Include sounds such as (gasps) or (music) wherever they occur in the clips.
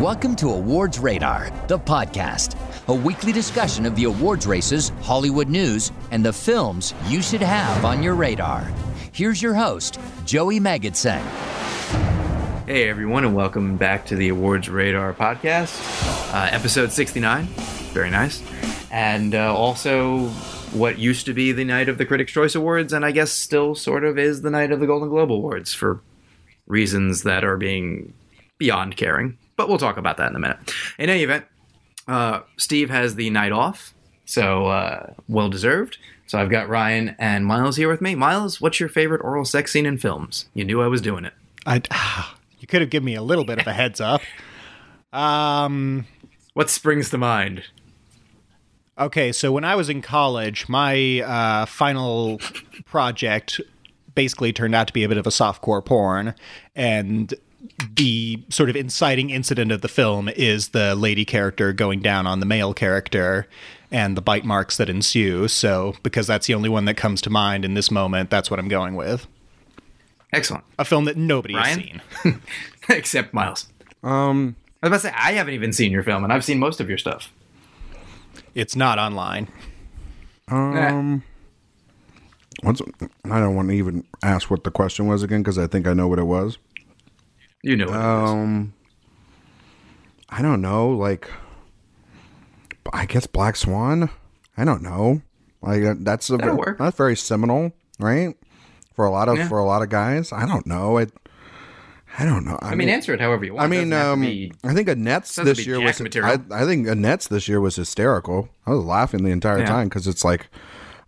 Welcome to Awards Radar, the podcast, a weekly discussion of the awards races, Hollywood news, and the films you should have on your radar. Here's your host, Joey Magidson. Hey everyone, and welcome back to the Awards Radar podcast, uh, episode 69. Very nice. And uh, also, what used to be the night of the Critics' Choice Awards, and I guess still sort of is the night of the Golden Globe Awards for reasons that are being beyond caring. But we'll talk about that in a minute. In any event, uh, Steve has the night off, so uh, well deserved. So I've got Ryan and Miles here with me. Miles, what's your favorite oral sex scene in films? You knew I was doing it. I, (sighs) you could have given me a little bit of a heads up. Um, What springs to mind? okay, so when I was in college, my uh, final project basically turned out to be a bit of a softcore porn, and the sort of inciting incident of the film is the lady character going down on the male character and the bite marks that ensue. So, because that's the only one that comes to mind in this moment, that's what I'm going with. Excellent. A film that nobody Ryan? has seen. (laughs) Except Miles. Um, I was about to say, I haven't even seen your film, and I've seen most of your stuff. It's not online. um, what's, I don't want to even ask what the question was again because I think I know what it was. You know what it is. Um, I don't know. Like, I guess Black Swan. I don't know. Like uh, that's a That'll work. that's very seminal, right? For a lot of Yeah. for a lot of guys. I don't know. It. I don't know. I, I mean, answer it however you want. I mean, doesn't have to um, be- I think Annette's doesn't have to this year was. I. I think Annette's this year was hysterical. I was laughing the entire Yeah. time because it's like,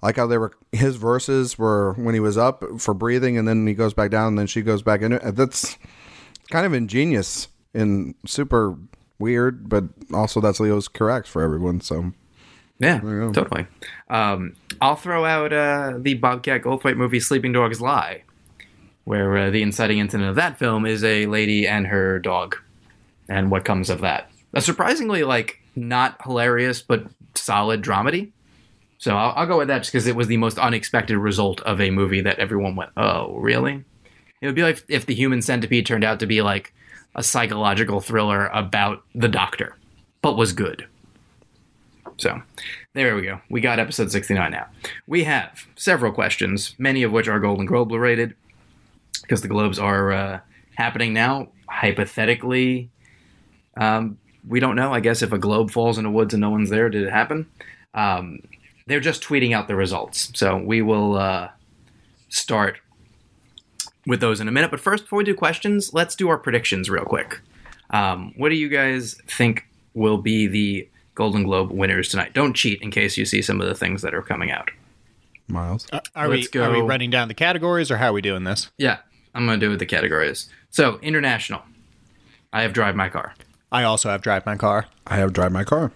like how they were. His verses were when he was up for breathing, and then he goes back down, and then she goes back in. it. That's kind of ingenious and super weird, but also that's Leos Carax for everyone. So yeah, totally. Um, I'll throw out uh, the Bobcat Goldthwait movie "Sleeping Dogs Lie," where uh, the inciting incident of that film is a lady and her dog, and what comes of that. A surprisingly, like, not hilarious but solid dramedy. So I'll, I'll go with that just because it was the most unexpected result of a movie that everyone went, "Oh, really?" It would be like if the Human Centipede turned out to be like a psychological thriller about the Doctor, but was good. So, there we go. We got episode 69 now. We have several questions, many of which are Golden Globe related, because the Globes are uh, happening now. Hypothetically, um, we don't know. I guess if a globe falls in the woods and no one's there, did it happen? Um, they're just tweeting out the results. So, we will uh, start with those in a minute. But first, before we do questions, let's do our predictions real quick. Um, what do you guys think will be the Golden Globe winners tonight? Don't cheat in case you see some of the things that are coming out. Miles, Uh, Are we Let's are we running down the categories or how are we doing this? Yeah, I'm going to do what the categories. So, international. I have Drive My Car. I also have drive my car. I have drive my car.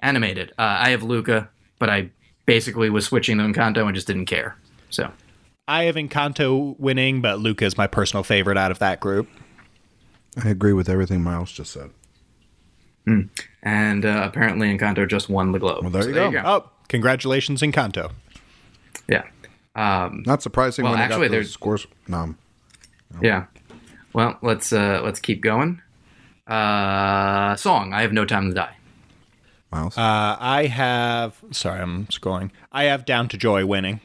Animated. Uh, I have Luca, but I basically was switching to Encanto and just didn't care. So, I have Encanto winning, but Luca is my personal favorite out of that group. I agree with everything Miles just said. and uh, apparently Encanto just won the Globe. Well, there So you go. Oh, congratulations, Encanto. Yeah. Um, Not surprising Well, when actually, got there's- those scores. No, Yeah. Well, let's uh let's keep going. Uh song. I have no time to die. Miles. Uh, I have. Sorry, I'm scrolling. I have Down to Joy winning.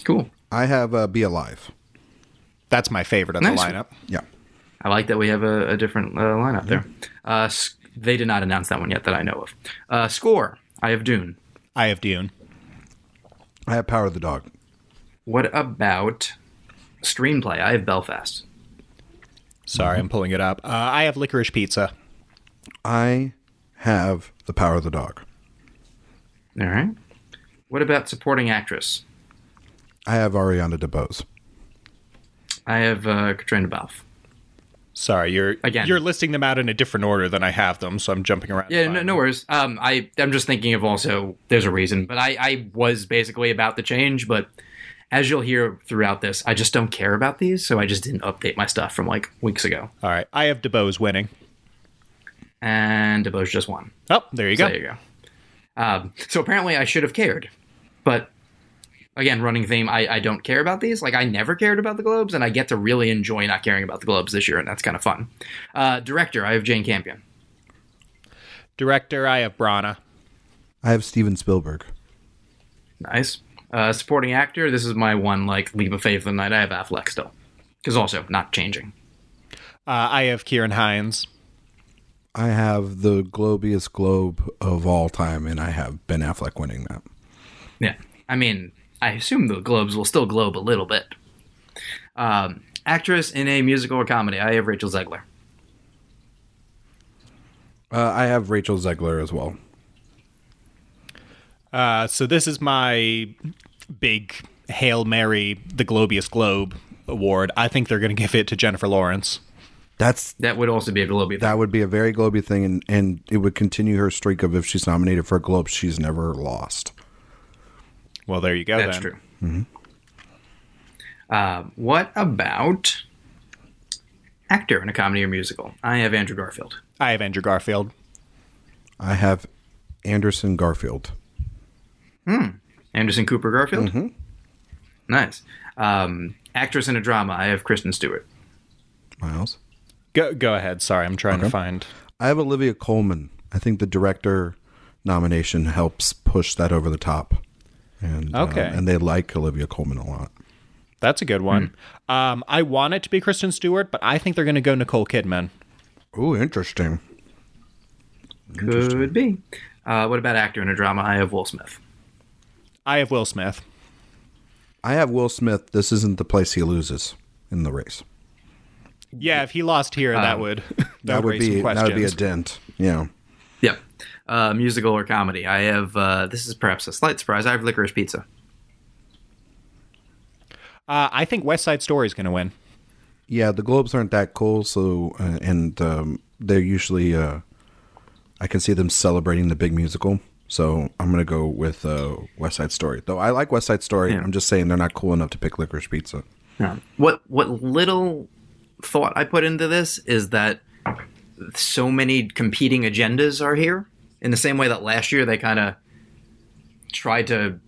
Cool. I have uh, Be Alive. That's my favorite of Nice. the lineup. Yeah. I like that we have a, a different uh, lineup there. Uh s- they did not announce that one yet that I know of. Uh score. I have Dune. I have Dune. I have Power of the Dog. What about screenplay? I have Belfast. Sorry, I'm pulling it up. Uh, I have Licorice Pizza. I have The Power of the Dog. All right. What about supporting actress? I have Ariana DeBose. I have uh, Caitríona Balfe. Sorry, you're Again. You're listing them out in a different order than I have them, so I'm jumping around. Yeah, no, no worries. Um, I I'm just thinking of also there's a reason, but I I was basically about to change, but as you'll hear throughout this, I just don't care about these, so I just didn't update my stuff from like weeks ago. All right, I have DeBose winning. And DeBose just won. Oh, there you So go. there you go. Um, so apparently I should have cared, but again, running theme. I, I don't care about these. Like I never cared about the Globes, and I get to really enjoy not caring about the Globes this year, and that's kind of fun. Uh, director, I have Jane Campion. Director, I have Branagh. I have Steven Spielberg. Nice. Uh, supporting actor, this is my one like leap of faith of the night. I have Affleck still, because also not changing. Uh, I have Ciarán Hinds. I have the globiest globe of all time, and I have Ben Affleck winning that. Yeah, I mean, I assume the Globes will still globe a little bit. Um, actress in a musical or comedy, I have Rachel Zegler. Uh, I have Rachel Zegler as well. Uh, so this is my big Hail Mary, the Globius Globe award. I think they're going to give it to Jennifer Lawrence. That's That would also be a Globe. that would be a very globy thing, and, and it would continue her streak of if she's nominated for a Globe, she's never lost. Well, there you go. That's then. true. Uh, what about actor in a comedy or musical? I have Andrew Garfield. I have Andrew Garfield. I have Anderson Garfield. Hmm. Anderson Cooper Garfield. Nice. Um, actress in a drama. I have Kristen Stewart. Miles. Go go ahead. Sorry, I'm trying to find. I have Olivia Colman. I think the director nomination helps push that over the top. And uh, Okay. and they like Olivia Colman a lot. That's a good one. Um, I want it to be Kristen Stewart, but I think they're going to go Nicole Kidman. Ooh, interesting. Could be. Uh, what about actor in a drama? I have Will Smith. I have Will Smith. I have Will Smith. This isn't the place he loses in the race. Yeah, if he lost here, that Um, would (laughs) That would raise be that would be a dent. Yeah. Yep. Uh, musical or comedy? I have. Uh, this is perhaps a slight surprise. I have Licorice Pizza. Uh, I think West Side Story is going to win. Yeah, the Globes aren't that cool, so uh, and um, they're usually uh, I can see them celebrating the big musical. So I'm gonna go with uh, West Side Story. Though I like West Side Story, Yeah. I'm just saying they're not cool enough to pick Licorice Pizza. Yeah. What what little thought I put into this is that so many competing agendas are here. In the same way that last year they kind of tried to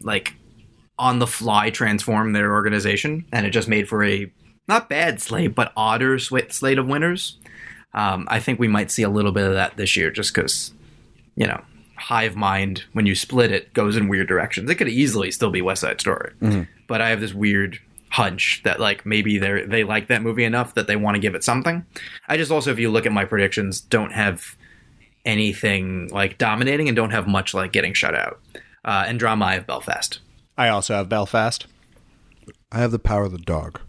like on the fly transform their organization, and it just made for a not bad slate, but odder slate of winners. Um, I think we might see a little bit of that this year, just because you know hive mind when you split it goes in weird directions. It could easily still be West Side Story, but I have this weird hunch that like maybe they they like that movie enough that they want to give it something. I just also, if you look at my predictions, don't have anything like dominating and don't have much like getting shut out. Uh, and drama, I have Belfast. I also have Belfast. I have the power of the dog.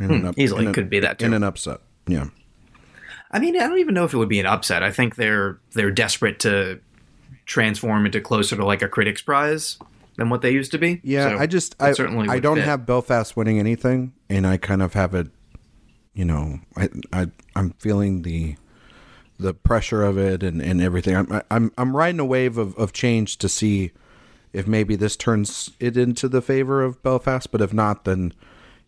In an up- Hmm, easily in a- could be that, too. in an upset. Yeah. I mean, I don't even know if it would be an upset. I think they're they're desperate to transform into closer to like a Critics' Prize than what they used to be. Yeah, So I just I certainly I don't fit. have Belfast winning anything, and I kind of have it. You know, I I I'm feeling the the pressure of it and, and everything. I'm I'm I'm riding a wave of, of change to see if maybe this turns it into the favor of Belfast, but if not, then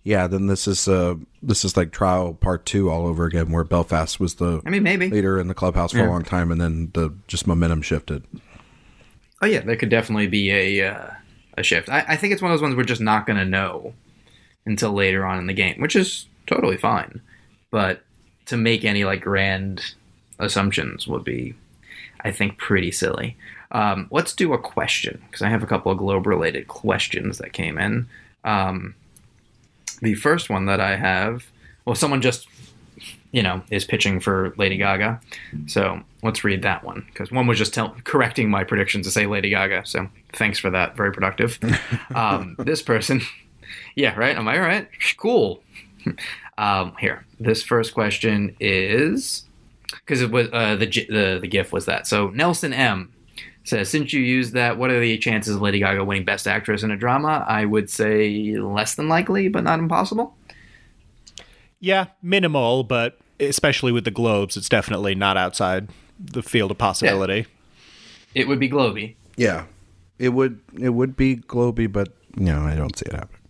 yeah, then this is uh this is like trial part two all over again, where Belfast was the I mean, maybe. leader in the clubhouse for a long time, and then the just momentum shifted. Oh yeah, there could definitely be a uh, a shift. I, I think it's one of those ones we're just not going to know until later on in the game, which is totally fine. But to make any like grand assumptions would be, I think, pretty silly. Um, let's do a question because I have a couple of globe related questions that came in. Um, the first one that I have, well, someone just you know, is pitching for Lady Gaga. So let's read that one because one was just tell- correcting my predictions to say Lady Gaga. So thanks for that. Very productive. (laughs) um, this person, yeah, right. Am I right? Cool. (laughs) um, here, this first question is because it was uh, the gi- the the GIF was that. So Nelson M says, since you used that, what are the chances of Lady Gaga winning Best Actress in a drama? I would say less than likely, but not impossible. Yeah, minimal, but especially with the Globes, it's definitely not outside the field of possibility. It would be Globy. Yeah, it would it would be Globy, but no, I don't see it happening.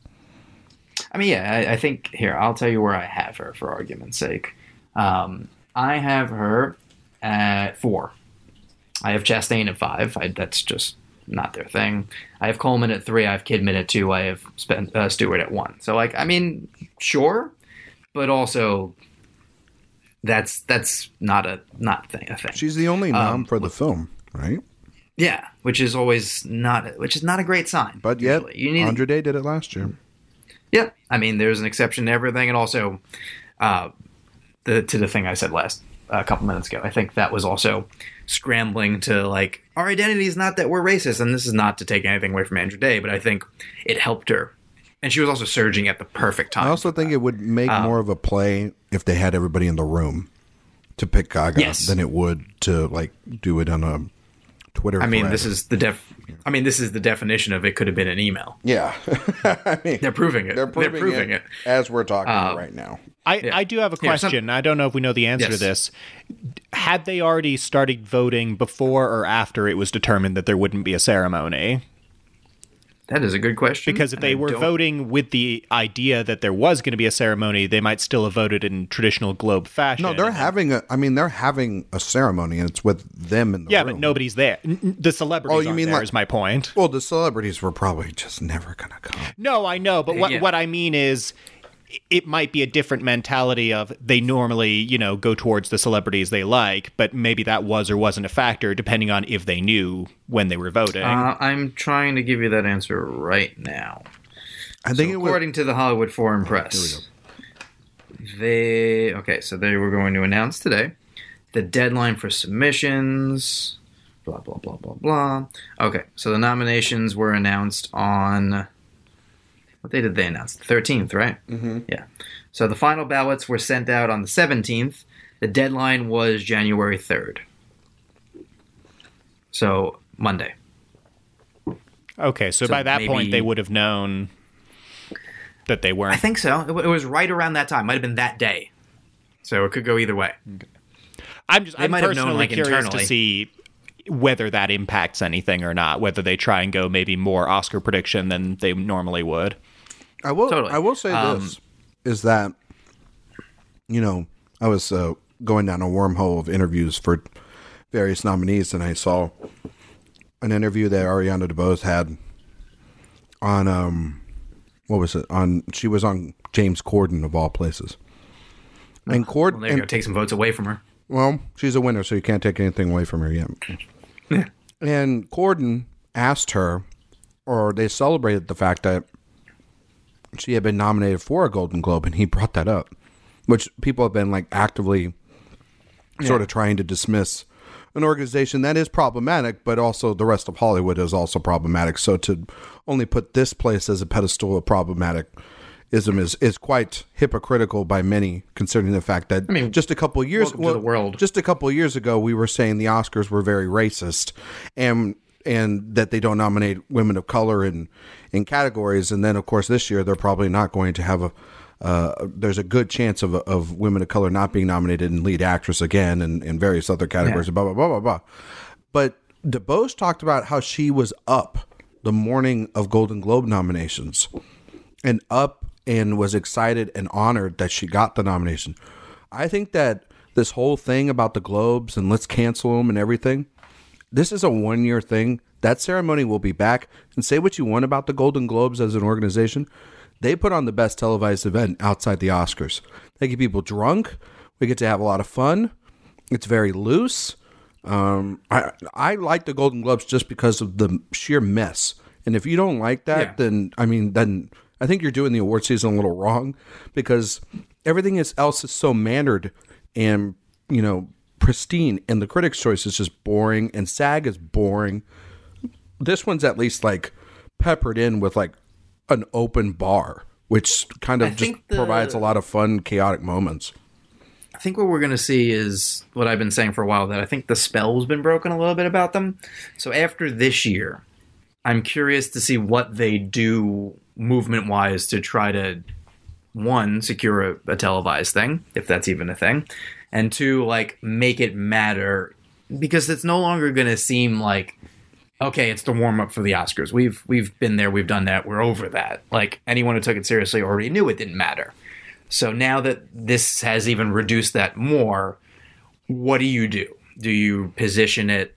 I mean, yeah, I, I think here I'll tell you where I have her for argument's sake. Um, I have her at four. I have Chastain at five. I, that's just not their thing. I have Colman at three. I have Kidman at two. I have Spen- uh, Stewart at one. So like, I mean, sure, but also that's that's not a not thing, a thing. She's the only nom for the film, right? yeah, which is always not which is not a great sign. But yet, usually. you need Andra Day did it last year. Yeah, I mean, there's an exception to everything, and also uh, the to the thing I said last a couple minutes ago. I think that was also scrambling to like our identity is not that we're racist, and this is not to take anything away from Andra Day, but I think it helped her, and she was also surging at the perfect time. I also think it would make Um, more of a play if they had everybody in the room to pick Gaga Yes. than it would to like do it on a Twitter. I mean, thread. this is the def. I mean, this is the definition of it could have been an email. yeah. (laughs) I mean, They're proving it. they're proving, it, it. as we're talking Uh, right now. I, Yeah. I do have a Here, some- question. I don't know if we know the answer Yes. to this. Had they already started voting before or after it was determined that there wouldn't be a ceremony? That is a good question. Because if they I were don't- voting with the idea that there was going to be a ceremony, they might still have voted in traditional globe fashion. No, they're having a. I mean, they're having a ceremony, and it's with them in the yeah, room. but nobody's there. N- n- The celebrities Oh, you aren't mean there, like- is my point. Well, the celebrities were probably just never gonna come. No, I know, but eh, what Yeah. what I mean is it might be a different mentality of they normally, you know, go towards the celebrities they like, but maybe that was or wasn't a factor depending on if they knew when they were voting. Uh, I'm trying to give you that answer right now. I think So it was. according to the Hollywood Foreign Press, they okay. So they were going to announce today the deadline for submissions. Blah blah blah blah blah. Okay, so the nominations were announced on what day did they announce? The thirteenth, right? Mm-hmm. Yeah. So the final ballots were sent out on the seventeenth. The deadline was January third. So Monday. okay, so, so by that point they would have known that they weren't. I think so. It, it was right around that time. Might have been that day. So it could go either way. I'm just they I'm might have known, personally like, curious internally. to see whether that impacts anything or not, whether they try and go maybe more Oscar prediction than they normally would. I will. Totally. I will say Um, this is that you know I was uh, going down a wormhole of interviews for various nominees, and I saw an interview that Ariana DeBose had on um what was it on she was on James Corden of all places. And Corden, Well, go. Take some votes away from her. well, she's a winner, so you can't take anything away from her yet. (laughs) and Corden asked her, or they celebrated the fact that she had been nominated for a Golden Globe, and he brought that up, which people have been like actively sort of trying to dismiss an organization that is problematic, but also the rest of Hollywood is also problematic. So to only put this place as a pedestal of problematic ism is, is quite hypocritical by many, considering the fact that I mean, just a couple of years to the world. just a couple of years ago we were saying the Oscars were very racist and and that they don't nominate women of color in in categories and then of course this year they're probably not going to have a uh, there's a good chance of of women of color not being nominated in lead actress again and, and various other categories Yeah. blah blah blah blah blah but DeBose talked about how she was up the morning of Golden Globe nominations and up and was excited and honored that she got the nomination. I think that this whole thing about the Globes and let's cancel them and everything, this is a one year thing. That ceremony will be back. And say what you want about the Golden Globes as an organization. They put on the best televised event outside the Oscars. They get people drunk. We get to have a lot of fun. It's very loose. Um, I I like the Golden Globes just because of the sheer mess. And if you don't like that, Yeah. then I mean, then I think you're doing the award season a little wrong because everything else is so mannered and you know pristine, and the Critics' Choice is just boring, and SAG is boring. This one's at least like peppered in with like an open bar, which kind of I just the- provides a lot of fun, chaotic moments. I think what we're going to see is what I've been saying for a while that I think the spell's been broken a little bit about them. So after this year, I'm curious to see what they do movement wise to try to one secure a, a televised thing, if that's even a thing, and two like make it matter because it's no longer going to seem like okay, it's the warm up for the Oscars. We've we've been there, we've done that, we're over that. Like anyone who took it seriously already knew it didn't matter. So now that this has even reduced that more, what do you do? Do you position it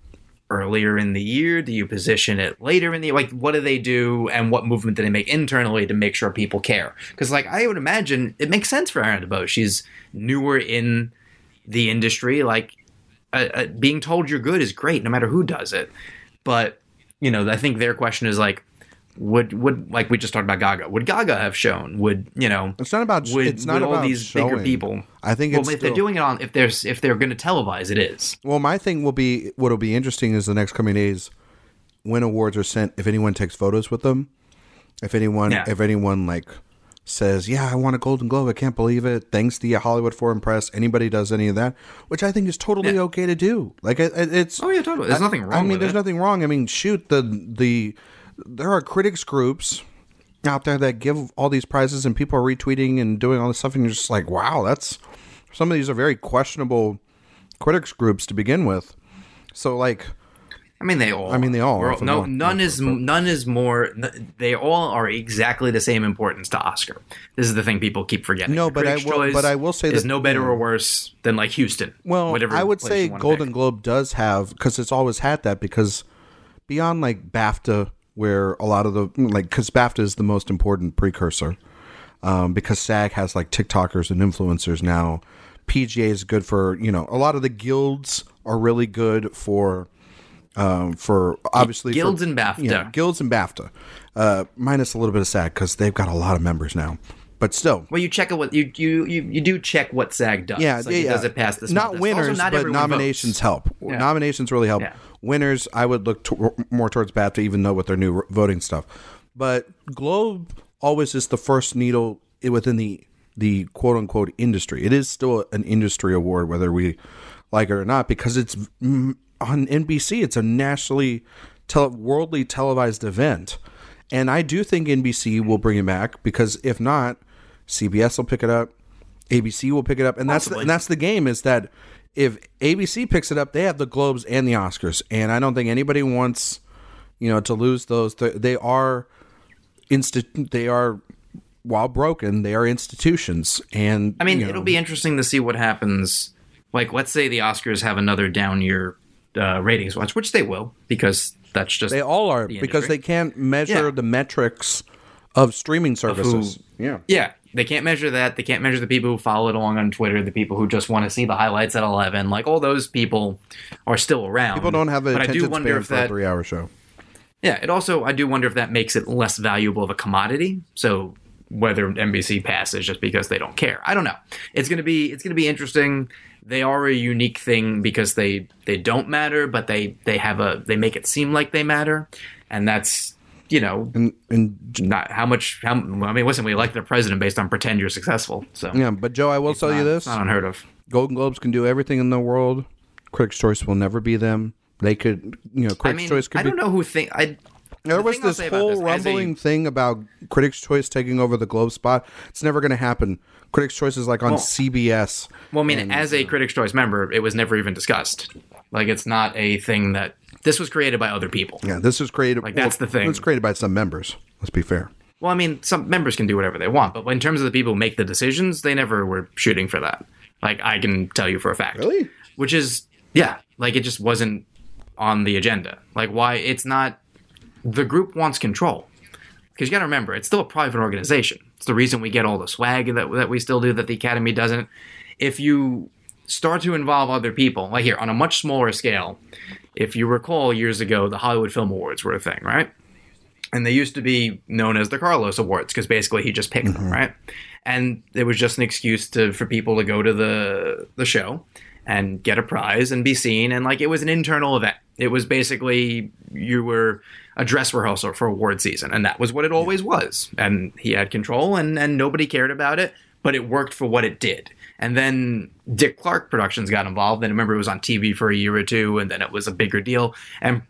earlier in the year? Do you position it later in the like what do they do and what movement do they make internally to make sure people care? Because like I would imagine it makes sense for Ariana DeBose. She's newer in the industry. Like uh, uh, being told you're good is great, no matter who does it. But you know, I think their question is like, would would like we just talked about Gaga? Would Gaga have shown? Would you know? It's not about. Would, it's not would about all these bigger people? I think Well, it's if they're doing it on, if there's if they're going to televise, it is. Well, my thing will be what'll be interesting is the next coming days when awards are sent. If anyone takes photos with them, if anyone, Yeah. if anyone like says, "Yeah, I want a Golden Globe. I can't believe it." Thanks to the Hollywood Foreign Press. Anybody does any of that, which I think is totally Yeah. okay to do. Like it, it- it's. Oh yeah, totally. There's nothing wrong. I mean, there's it. nothing wrong. I mean, shoot the the there are critics groups out there that give all these prizes, and people are retweeting and doing all this stuff, and you're just like, wow, that's some of these are very questionable critics groups to begin with. So like, I mean, they all. I mean, they all We're no, none is none is more. They all are exactly the same importance to Oscar. This is the thing people keep forgetting. No, but I will- but I will say that- no better or worse than like Houston. well, whatever I would say Golden pick. Globe does have because it's always had that because beyond like BAFTA, where a lot of the like because BAFTA is the most important precursor. Um, because SAG has like TikTokers and influencers now. PGA is good for you know a lot of the guilds are really good for um, for obviously for- Guilds and BAFTA. Yeah, guilds and BAFTA, uh, minus a little bit of SAG because they've got a lot of members now. But still, Well, you check it. What you you you, you do check what SAG does. yeah, Like, yeah. Does it pass this? Not Also, winners, not but nominations votes. help. Yeah. Nominations really help. Yeah. Winners, I would look to, more towards BAFTA, even though with their new voting stuff. But Globe always is the first needle within the the quote unquote industry. It is still an industry award, whether we like it or not, because it's on NBC. It's a nationally, tele- worldly televised event, and I do think NBC will bring it back because if not, CBS will pick it up. ABC will pick it up, and that's the, and that's the game. Is that if ABC picks it up, they have the Globes and the Oscars, and I don't think anybody wants, you know, to lose those. They, they are, insti- They are, while broken, they are institutions, and I mean, you know, it'll be interesting to see what happens. Like, let's say the Oscars have another down year uh, ratings watch, which they will, because that's just They all are the because they can't measure Yeah. the metrics of streaming services. yeah. Yeah, they can't measure that. They can't measure the people who follow it along on Twitter, the people who just want to see the highlights at eleven. Like all those people are still around. People don't have an but I do wonder span if for a that. three-hour show. Yeah, it also I do wonder if that makes it less valuable of a commodity. So whether NBC passes just because they don't care, I don't know. It's gonna be it's gonna be interesting. They are a unique thing because they they don't matter, but they they have a they make it seem like they matter, and that's you know And and not how much how I mean listen we elect their president based on pretend you're successful so yeah, but Joe, I will tell not- you it's this: not unheard of Golden Globes can do everything in the world. Critics' Choice will never be them. They could, you know, I Critics' mean Choice could be. I be. don't know who think I There the was this whole as a- rumbling thing about Critics' Choice taking over the Globe spot. It's never going to happen. Critics' Choice is like on CBS. well I mean as a Critics Choice member it was never even discussed like it's not a thing that this was created by other people Yeah, this was created. Like, that's the thing. It's created by some members. Let's be fair. well I mean some members can do whatever they want but in terms of the people who make the decisions they never were shooting for that like I can tell you for a fact Really? which is yeah like it just wasn't on the agenda like why it's not the group wants control. Because you got to remember it's still a private organization. It's the reason we get all the swag that, that we still do that the academy doesn't. If you start to involve other people like here on a much smaller scale if you recall years ago the hollywood film awards were a thing right? And they used to be known as the Carlos Awards because basically he just picked them, mm-hmm. right? And it was just an excuse to for people to go to the the show and get a prize and be seen, and like it was an internal event. It was basically you were a dress rehearsal for award season, and that was what it always was. And he had control, and and nobody cared about it, but it worked for what it did. And then Dick Clark Productions got involved, and I remember it was on TV for a year or two, and then it was a bigger deal. And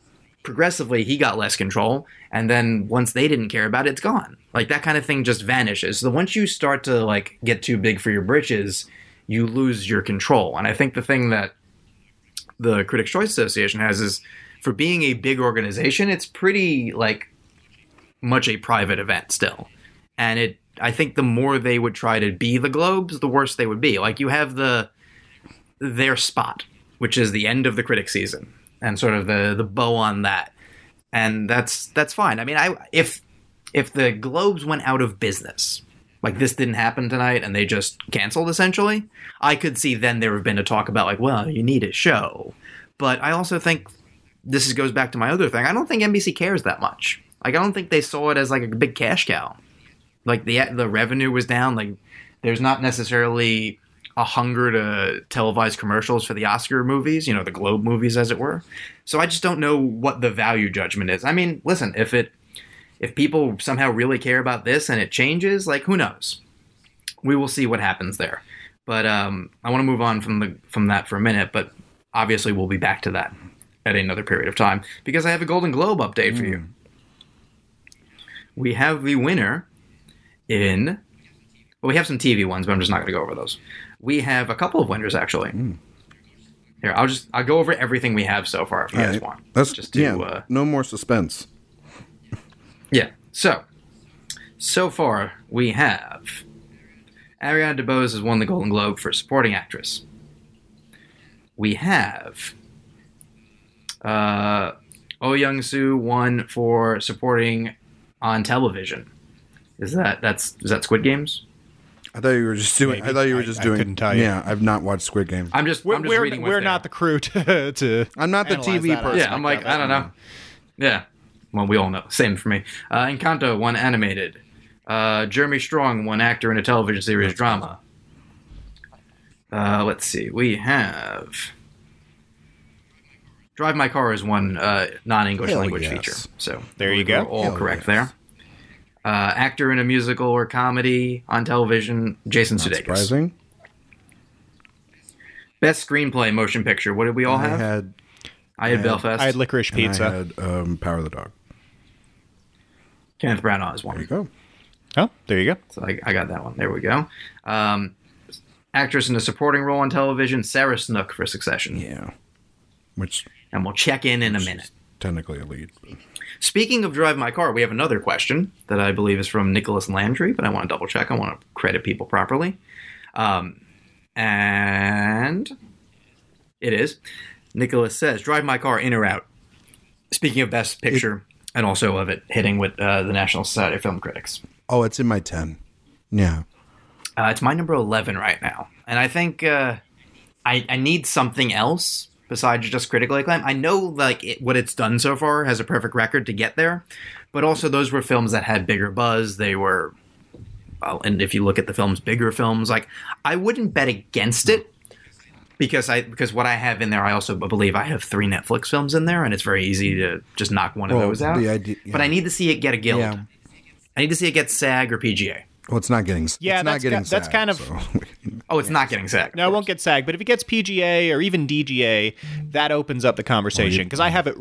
progressively he got less control and then once they didn't care about it it's gone like that kind of thing just vanishes so once you start to like get too big for your britches you lose your control and i think the thing that the critics choice association has is for being a big organization it's pretty like much a private event still. And it i think the more they would try to be the globes the worse they would be. Like you have the their spot which is the end of the critic season and sort of the the bow on that, and that's that's fine. I mean, I if if the Globes went out of business, like this didn't happen tonight, and they just canceled essentially, I could see then there would have been a talk about like, well, you need a show, but I also think this is, goes back to my other thing. I don't think NBC cares that much. Like, I don't think they saw it as like a big cash cow. Like the the revenue was down. Like, there's not necessarily a hunger to televise commercials for the Oscar movies, you know, the Globe movies, as it were. So I just don't know what the value judgment is. I mean, listen, if it if people somehow really care about this and it changes, like who knows? We will see what happens there. But um, I want to move on from the from that for a minute. But obviously, we'll be back to that at another period of time because I have a Golden Globe update for you. We have the winner in. Well, we have some TV ones, but I'm just not going to go over those. We have a couple of winners actually. Here, I'll just I'll go over everything we have so far if you guys Alright. want. That's just to yeah. uh, no more suspense. (laughs) yeah. So, so far we have Ariana DeBose has won the Golden Globe for supporting actress. We have uh, Oh Young Soo won for supporting on television. Is that that's is that Squid Games? I thought you were just doing. I thought you were I- just I doing. couldn't tell you. Yeah, I've not watched Squid Game. I'm just We're, I'm just we're, reading. we're there. not the crew to. to I'm not the TV person. Yeah, I'm like that. I don't know. Yeah, well we all know. Same for me. Uh, Encanto won animated. Uh, Jeremy Strong won actor in a television series drama. Uh, let's see. We have Drive My Car is one uh, non-English Hell language yes. feature. So There you go. All Hell correct yes. there. Uh, actor in a musical or comedy on television, Jason Not Sudeikis. surprising. Best screenplay motion picture. What did we all I have? had. I had I had- Belfast. I had licorice and I pizza. had um, Power of the Dog. Kenneth Branagh is one. There you go. oh, there you go. So I, I got that one. There we go. Um, actress in a supporting role on television, Sarah Snook for Succession. Yeah. Which And we'll check in in a minute. technically a lead. Speaking of Drive My Car, we have another question that I believe is from Nicholas Landry, but I want to double check. I want to credit people properly. Um, and it is. Nicholas says, Drive My Car in or out. Speaking of Best Picture, and also of it hitting with uh, the National Society of Film Critics. Oh, it's in my ten. Yeah. Uh, it's my number 11 right now. And I think uh, I, I need something else besides just critical acclaim. I know like it, what it's done so far has a perfect record to get there, but also those were films that had bigger buzz. They were, well, and if you look at the films, bigger films, like I wouldn't bet against it because I because what I have in there, I also believe I have three Netflix films in there, and it's very easy to just knock one of Well, those out. idea- But I need to see it get a guild. Yeah. I need to see it get SAG or PGA. Well, it's not getting. Yeah, it's not that's getting. ki- that's SAG, kind of- so- (laughs) Oh, it's not getting SAG. No, it won't get SAG, but if it gets PGA or even DGA, that opens up the conversation because I have it.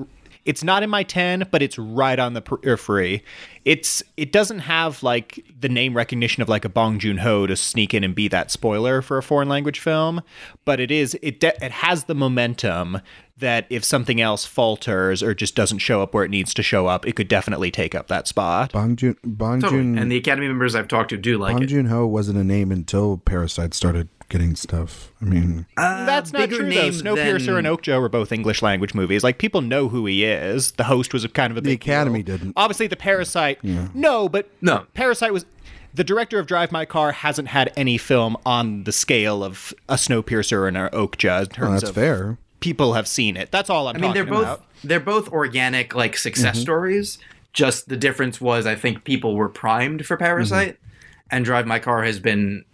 It's not in my ten, but it's right on the periphery. It's it doesn't have like the name recognition of like a Bong Joon Ho to sneak in and be that spoiler for a foreign language film, but it is it de- it has the momentum that if something else falters or just doesn't show up where it needs to show up, it could definitely take up that spot. Bong Joon Bong Totally. Joon And the Academy members I've talked to do like Bong it. Joon Ho wasn't a name until Parasite started getting stuff. I mean, That's not true though. name Snowpiercer than- and Okja were both English language movies. Like people know who he is. The host was a kind of a The big Academy deal. didn't. Obviously, the Parasite. No, but No. Parasite was. The director of Drive My Car hasn't had any film on the scale of a Snowpiercer and an Okja in terms well, that's of fair. people have seen it. That's all I'm I mean, they're both about. they're both organic like success Mm-hmm. stories. Just the difference was I think people were primed for Parasite, Mm-hmm. and Drive My Car has been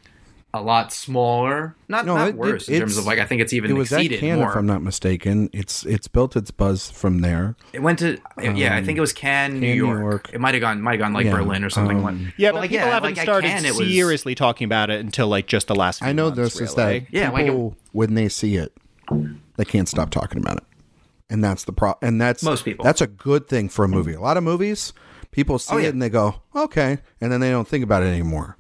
a lot smaller. Not No, not it- worse it- in terms of like I think it's even It was at exceeded Cannes, more. if I'm not mistaken. It's it's built its buzz from there. it went to yeah, I think it was Cannes, New Cannes, New York. York. It might have gone might have gone like Yeah, Berlin or something um, like. Yeah, Well, but people haven't like, started Cannes, it was- seriously talking about it until like just the last. Few I know months, this is that Yeah, like people when they see it, they can't stop talking about it, and that's the pro. And that's Most people. That's a good thing for a movie. A lot of movies, people see Oh, yeah. it and they go, okay, and then they don't think about it anymore.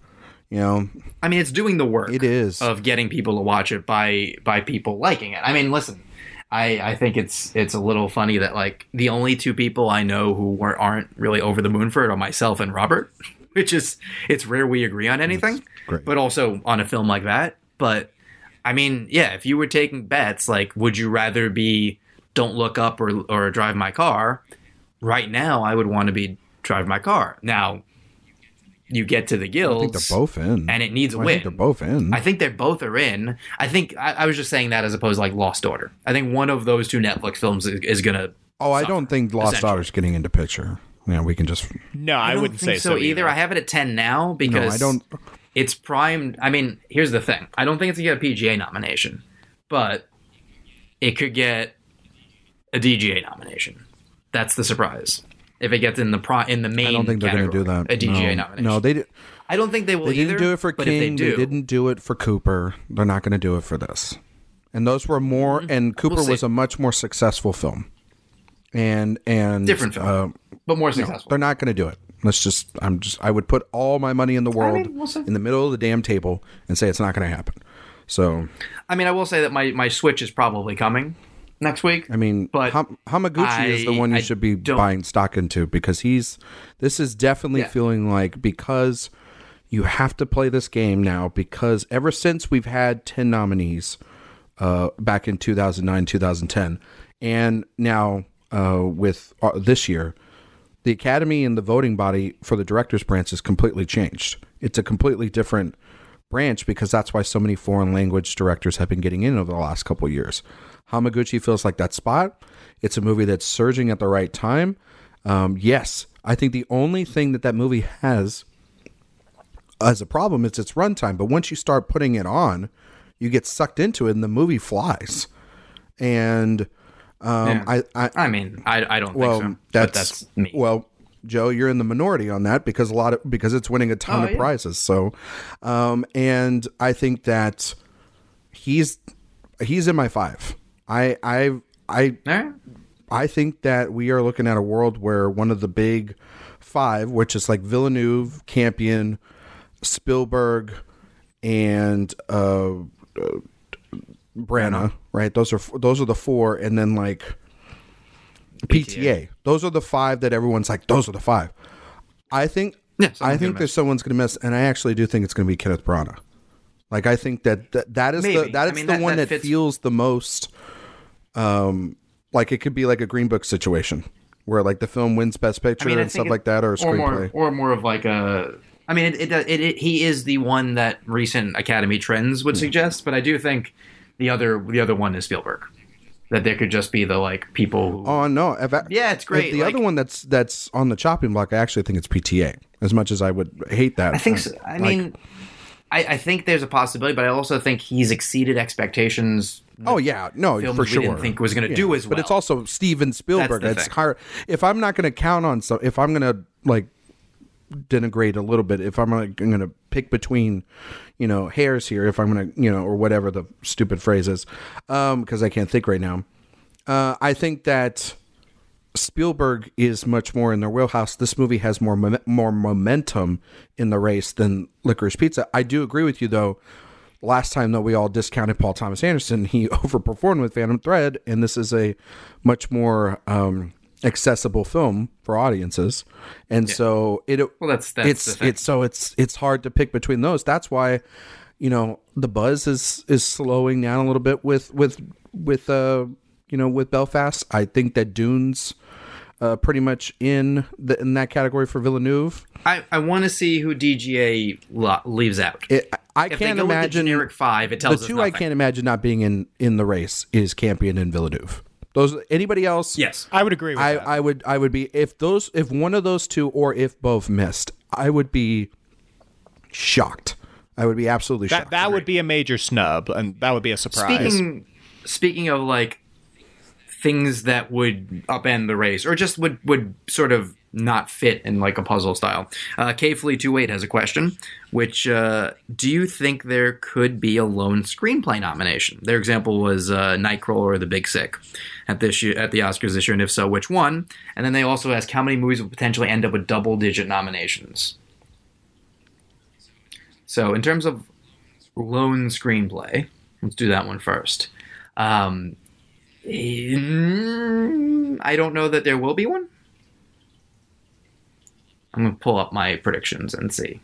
You know, I mean, it's doing the work. It is. of getting people to watch it by by people liking it. I mean, listen, I I think it's it's a little funny that like the only two people I know who weren't aren't really over the moon for it are myself and Robert, (laughs) which is it's rare we agree on anything, but also on a film like that. But I mean, yeah, if you were taking bets, like, would you rather be Don't Look Up or or Drive My Car. Right now, I would want to be Drive My Car. Now, you get to the guild. I think they're both in. and it needs a I win. think they're both in. I think they're both are in. I think I, I was just saying that as opposed to like Lost Daughter. I think one of those two Netflix films is, is gonna. oh, I don't think Lost essentially. Daughter's getting into picture. Yeah, we can just. No, I, don't wouldn't think say so either. I have it at ten now No, because I don't. it's primed. I mean, here's the thing. I don't think it's gonna get a PGA nomination, but it could get a DGA nomination. That's the surprise. If it gets in the pro in the main, I don't think they're going to do that. A DGA no. nomination. No, they. I don't think they will They didn't do it for King. They do, didn't do it for Cooper. They're not going to do it for this. And those were more. And Cooper Mm-hmm. We'll was a much more successful film. And and Different film. uh, but more successful. they're not going to do it. Let's just. I'm just. I would put all my money in the world mean, we'll in the middle of the damn table and say it's not going to happen. So I mean, I will say that my my Switch is probably coming next week. I mean, But Ham- Hamaguchi is the one you I should be don't- buying stock into because he's. This is definitely Yeah. feeling like because you have to play this game now because ever since we've had ten nominees, uh, back in two thousand nine, two thousand ten, and now uh, with uh, this year, the academy and the voting body for the directors branch is completely changed. It's a completely different branch because that's why so many foreign language directors have been getting in over the last couple of years. Hamaguchi feels like that spot. It's a movie that's surging at the right time. Um, yes, I think the only thing that that movie has as a problem is its runtime. But once you start putting it on, you get sucked into it, and the movie flies. And um, Yeah. I, I, I mean, I, I don't well, think so. that's, but that's me. Well, Joe, you're in the minority on that because a lot of because it's winning a ton Oh, of yeah. prizes. So, um, and I think that he's he's in my five. I I I right. I think that we are looking at a world where one of the big five, which is like Villeneuve, Campion, Spielberg, and uh, uh, Branagh, right? Those are those are the four, and then like PTA. Those are the five that everyone's like. Those are the five. I think. Yeah, I think there's someone's going to miss, and I actually do think it's going to be Kenneth Branagh. Like I think that that, that is the Maybe. that I mean, the that- one that that, feels the most um like it could be like a green book situation where like the film wins best picture I mean, and stuff it- like that or a or more, screenplay or more of like a. I mean, it, it, it, it he is the one that recent Academy trends would suggest, but I do think the other the other one is Spielberg. That there could just be the like people who. oh no if I- Yeah, it's if great, the like- other one that's that's on the chopping block i actually think it's pta as much as i would hate that I think. So. I mean, I, I think there's a possibility, but I also think he's exceeded expectations. oh yeah no films for we sure didn't think was gonna Yeah. do as well. but it's also steven spielberg That's the it's thing. hard if i'm not going to count on so if i'm going to like denigrate a little bit if i'm like, going to pick between you know hairs here if i'm going to you know or whatever the stupid phrase is um because i can't think right now uh i think that Spielberg is much more in their wheelhouse. This movie has more more momentum in the race than Licorice Pizza. I do agree with you though. Last time that we all discounted Paul Thomas Anderson, he (laughs) overperformed with Phantom Thread, and this is a much more um, accessible film for audiences. And so it Well, that's- that's it's it's so it's it's hard to pick between those. That's why you know the buzz is is slowing down a little bit with with with uh you know with Belfast. I think that Dune's uh, pretty much in the in that category for Villeneuve. I, I want to see who DGA lo- leaves out. It, I if can't they go with imagine the generic five, it the tells us two I can't imagine not being in in the race is Campion and Villeneuve. Those anybody else? Yes, I would agree with I, that. I would I would be if those if one of those two or if both missed, I would be shocked. I would be absolutely that shocked. that would be a major snub, and that would be a surprise. Speaking speaking of like things that would upend the race or just would would sort of not fit in like a puzzle style. Uh, K Flea 28 has a question, which uh, do you think there could be a lone screenplay nomination? Their example was uh, Nightcrawler or The Big Sick at this year, at the Oscars this year, and if so, which one? And then they also ask how many movies would potentially end up with double digit nominations. So in terms of lone screenplay, let's do that one first. Um, I don't know that there will be one. I'm gonna pull up my predictions and see.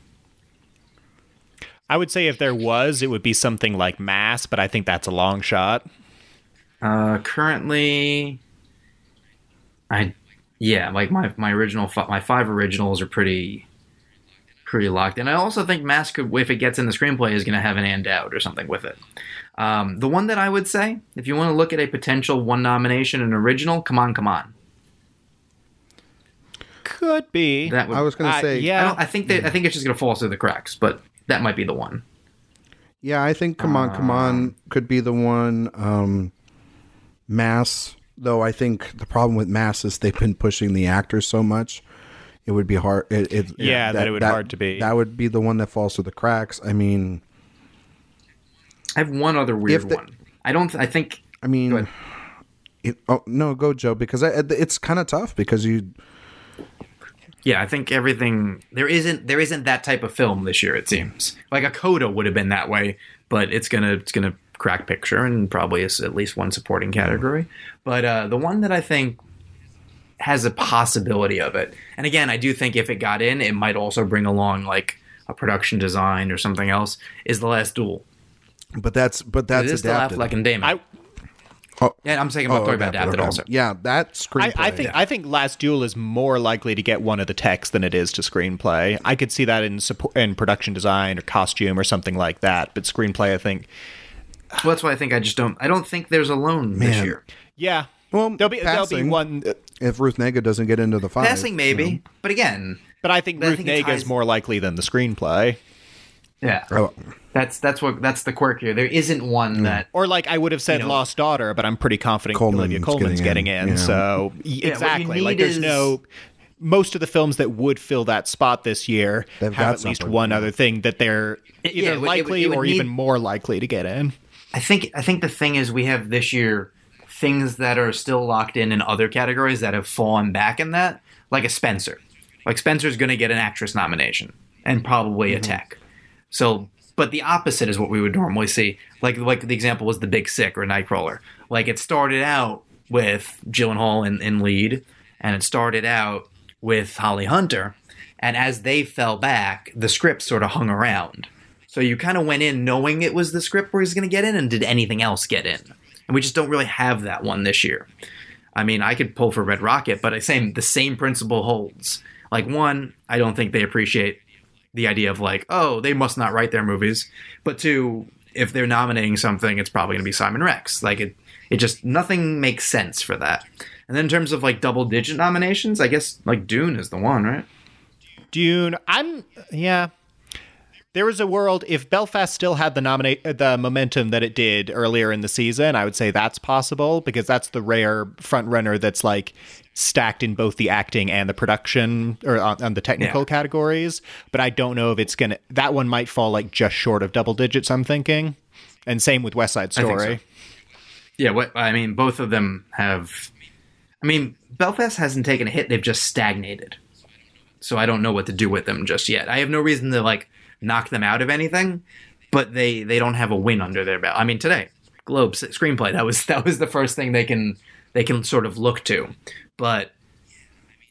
I would say if there was, it would be something like Mass, but I think that's a long shot. Uh, currently, I yeah, like my my original my five originals are pretty pretty locked and I also think Mask could, if it gets in the screenplay, is going to have an and out or something with it. Um, the one that I would say, if you want to look at a potential one nomination an original, come on, come on. Could be. That would, I was going to Uh, say, I, yeah. don't, I think that I think it's just going to fall through the cracks, but that might be the one. Yeah, I think Come On, Come On could be the one. Um, Mass, though, I think the problem with Mass is they've been pushing the actors so much. It would be hard. It, it, Yeah, that it would be hard to be. That would be the one that falls through the cracks. I mean, I have one other weird the- one. I don't. I think. I mean, it, oh no, go Joe, because I, it's kind of tough because you. Yeah, I think everything there isn't there isn't that type of film this year. It seems like a Coda would have been that way, but it's gonna it's gonna crack picture and probably is at least one supporting category. But uh, the one that I think has a possibility of it, and again, I do think if it got in, it might also bring along like a production design or something else. Is the Last Duel? But that's but that's is still adapted. Affleck and Damon. I- Oh. yeah, I'm saying about talking about adapted okay. also. Yeah, that I, screenplay. I think I think Last Duel is more likely to get one of the texts than it is to screenplay. I could see that in support in production design or costume or something like that. But screenplay, I think, Well, that's why I think I just don't. I don't think there's alone this Man. year. yeah. Well, there'll be there'll be one, uh, if Ruth Negga doesn't get into the five. Passing maybe, but again, but I think But I Ruth think Negga is more likely than the screenplay. yeah. Oh, That's that's what that's the quirk here. There isn't one that Or like I would have said You know- Lost Daughter, but I'm pretty confident Colman's Olivia Colman's getting getting in, in. yeah. So y- what you exactly, like there's is- no. Most of the films that would fill that spot this year They've have got at least one other thing that they're either yeah, it would- it would- likely it would or need- even more likely to get in. I think I think the thing is we have this year things that are still locked in in other categories that have fallen back in that, like a Spencer. Like Spencer's going to get an actress nomination and probably Mm-hmm. a tech. So, but the opposite is what we would normally see. Like like the example was the Big Sick or Nightcrawler. Like it started out with Gyllenhaal in, in lead, and it started out with Holly Hunter, and as they fell back, the script sort of hung around. So you kind of went in knowing it was the script where he's going to get in, and did anything else get in? And we just don't really have that one this year. I mean, I could pull for Red Rocket, but I same the same principle holds. Like one, I don't think they appreciate the idea of like, oh, they must not write their movies. But two, if they're nominating something, it's probably going to be Simon Rex. Like it, it just nothing makes sense for that. And then in terms of like double digit nominations, I guess like Dune is the one, right? Dune. I'm yeah. There was a world if Belfast still had the nominate the momentum that it did earlier in the season. I would say that's possible because that's the rare front runner that's like stacked in both the acting and the production or on, on the technical Yeah. categories. But I don't know if it's gonna. That one might fall like just short of double digits. I'm thinking, and same with West Side Story. so. Yeah, what I mean, both of them have. I mean, Belfast hasn't taken a hit; they've just stagnated. So I don't know what to do with them just yet. I have no reason to like knock them out of anything, but they they don't have a win under their belt. I mean, today Globe screenplay that was (laughs) that was the first thing they can they can sort of look to, but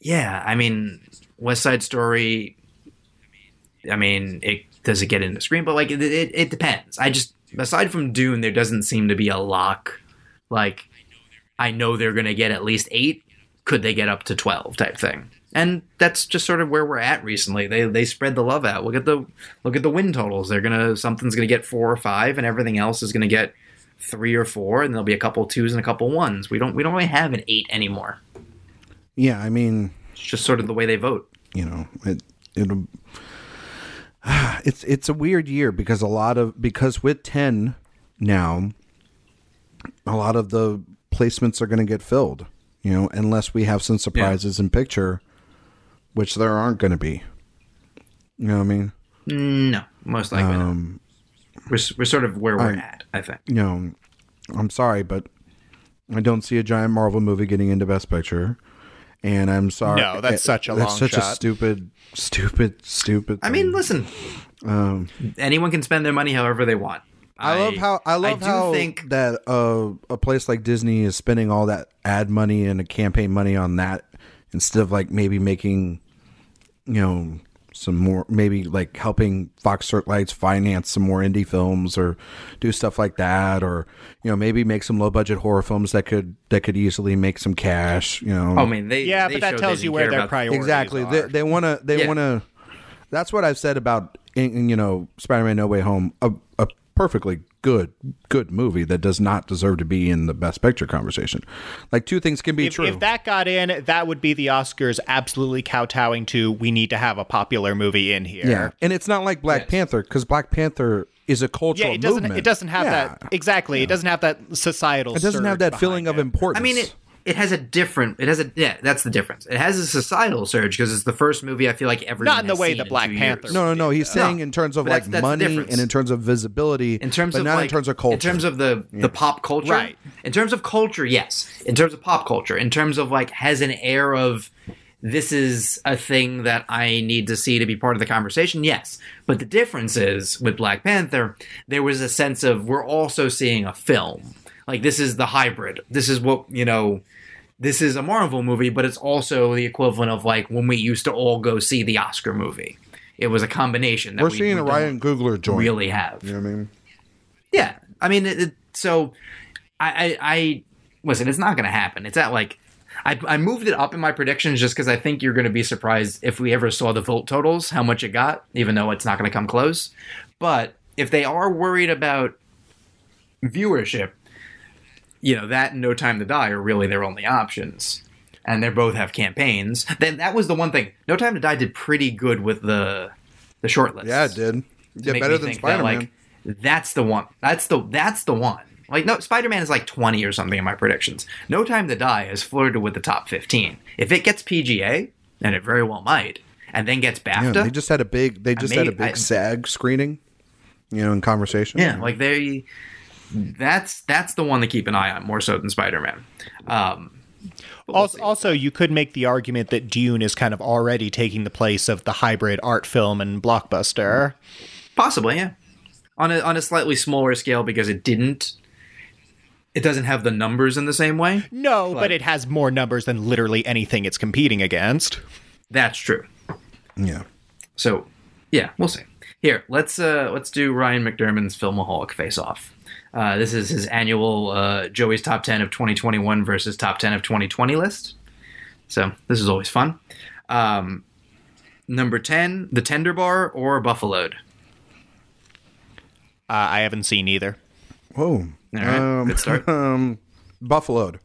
yeah, I mean, West Side Story. I mean, it does it get into screen, but like it, it, it depends. I just aside from Dune, there doesn't seem to be a lock. Like, I know they're to get at least eight. Could they get up to twelve? Type thing. And that's just sort of where we're at recently. They they spread the love out. Look at the look at the win totals. They're gonna something's gonna get four or five, and everything else is gonna get three or four, and there'll be a couple twos and a couple ones. We don't we don't really have an eight anymore. yeah, I mean, It's just sort of the way they vote. you know, it it'll. (sighs) It's it's a weird year because a lot of because with ten now, a lot of the placements are going to get filled. You know, unless we have some surprises in picture, which there aren't going to be. You know what I mean? No, most likely not. Um, We're, we're sort of where we're I- at, I think. You know, I'm sorry, but I don't see a giant Marvel movie getting into Best Picture. And I'm sorry. No, that's such a that's long such a shot. stupid, stupid, stupid. I mean, thing. listen, anyone can spend their money however they want. I love how I love do how think that uh, a place like Disney is spending all that ad money and a campaign money on that instead of like maybe making you know some more maybe like helping Fox Searchlights finance some more indie films or do stuff like that or you know maybe make some low budget horror films that could that could easily make some cash you know? Oh, I mean, they Yeah, they but that tells you where their priorities exactly are. they they want to they want to that's what I've said about in, in, you know Spider-Man No Way Home a, a perfectly good good movie that does not deserve to be in the best picture conversation like two things can be if, true if that got in, that would be the Oscars absolutely kowtowing to we need to have a popular movie in here. yeah and it's not like Black Yes. Panther because Black Panther is a cultural Yeah, it doesn't. movement It doesn't have Yeah. that exactly. It doesn't have that societal. it doesn't have that behind feeling of importance I mean, it, it has a different. It has a yeah. That's the difference. It has a societal surge because it's the first movie I feel like everyone Not in the has way seen that Black Panther. No, no, no. He's No, saying in terms of but like that's- that's money and in terms of visibility, in terms but of not like, in terms of culture. In terms of the the pop culture, Right. In terms of culture, yes. In terms of pop culture, in terms of like has an air of this is a thing that I need to see to be part of the conversation, yes. But the difference is with Black Panther, there was a sense of we're also seeing a film. Like this is the hybrid. This is what you know. This is a Marvel movie, but it's also the equivalent of like when we used to all go see the Oscar movie. It was a combination. That We're we, seeing we a Ryan Coogler joint. really have. You know what I mean? Yeah, I mean, it, it, so I, I, I listen. It's not going to happen. It's at like I, I moved it up in my predictions just because I think you're going to be surprised if we ever saw the vote totals, how much it got, even though it's not going to come close. But if they are worried about viewership, you know that and No Time to Die are really their only options. And they both have campaigns. Then that was the one thing. No Time to Die did pretty good with the the shortlist Yeah, it did. Yeah, better than Spider Man. That, like, that's the one. That's the that's the one. Like no, Spider Man is like twenty or something in my predictions. No Time to Die has flirted with the top fifteen. If it gets PGA, and it very well might, and then gets BAFTA. yeah, they just had a big. They just had a big I- SAG screening. You know, in conversation. yeah, like they. That's that's the one to keep an eye on more so than Spider Man. Um, but we'll Also, also, you could make the argument that Dune is kind of already taking the place of the hybrid art film and blockbuster. Possibly, yeah. On a on a slightly smaller scale because it didn't. It doesn't have the numbers in the same way. No, but Like- it has more numbers than literally anything it's competing against. That's true. yeah. So, yeah, we'll see. Here, let's uh, let's do Ryan McDermott's Filmaholic Face Off. Uh, this is his annual uh, Joey's Top 10 of 2021 versus Top 10 of 2020 list. So this is always fun. Um, number 10, The Tender Bar or Buffaloed. Uh, I haven't seen either. Whoa. All right, Um, good start. (laughs) um, Buffaloed.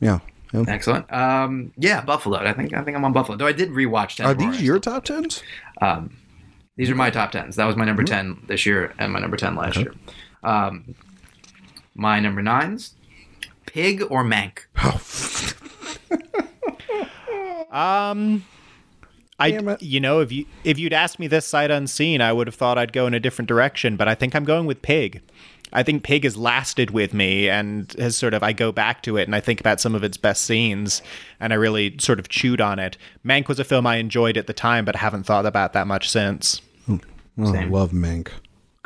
Yeah. yeah. Excellent. Um, yeah, Buffaloed. I think I think I'm on Buffalo. Though I did rewatch Tender Are Bar. these your top tens? These are my top tens. That was my number ten this year and my number ten last year. Um, my number nines: Pig or Mank. (laughs) I, Damn it. you know, if you if you'd asked me this sight unseen, I would have thought I'd go in a different direction. But I think I'm going with Pig. I think Pig has lasted with me and has sort of I go back to it and I think about some of its best scenes and I really sort of chewed on it. Mank was a film I enjoyed at the time, but I haven't thought about that much since. Oh, I love Mank.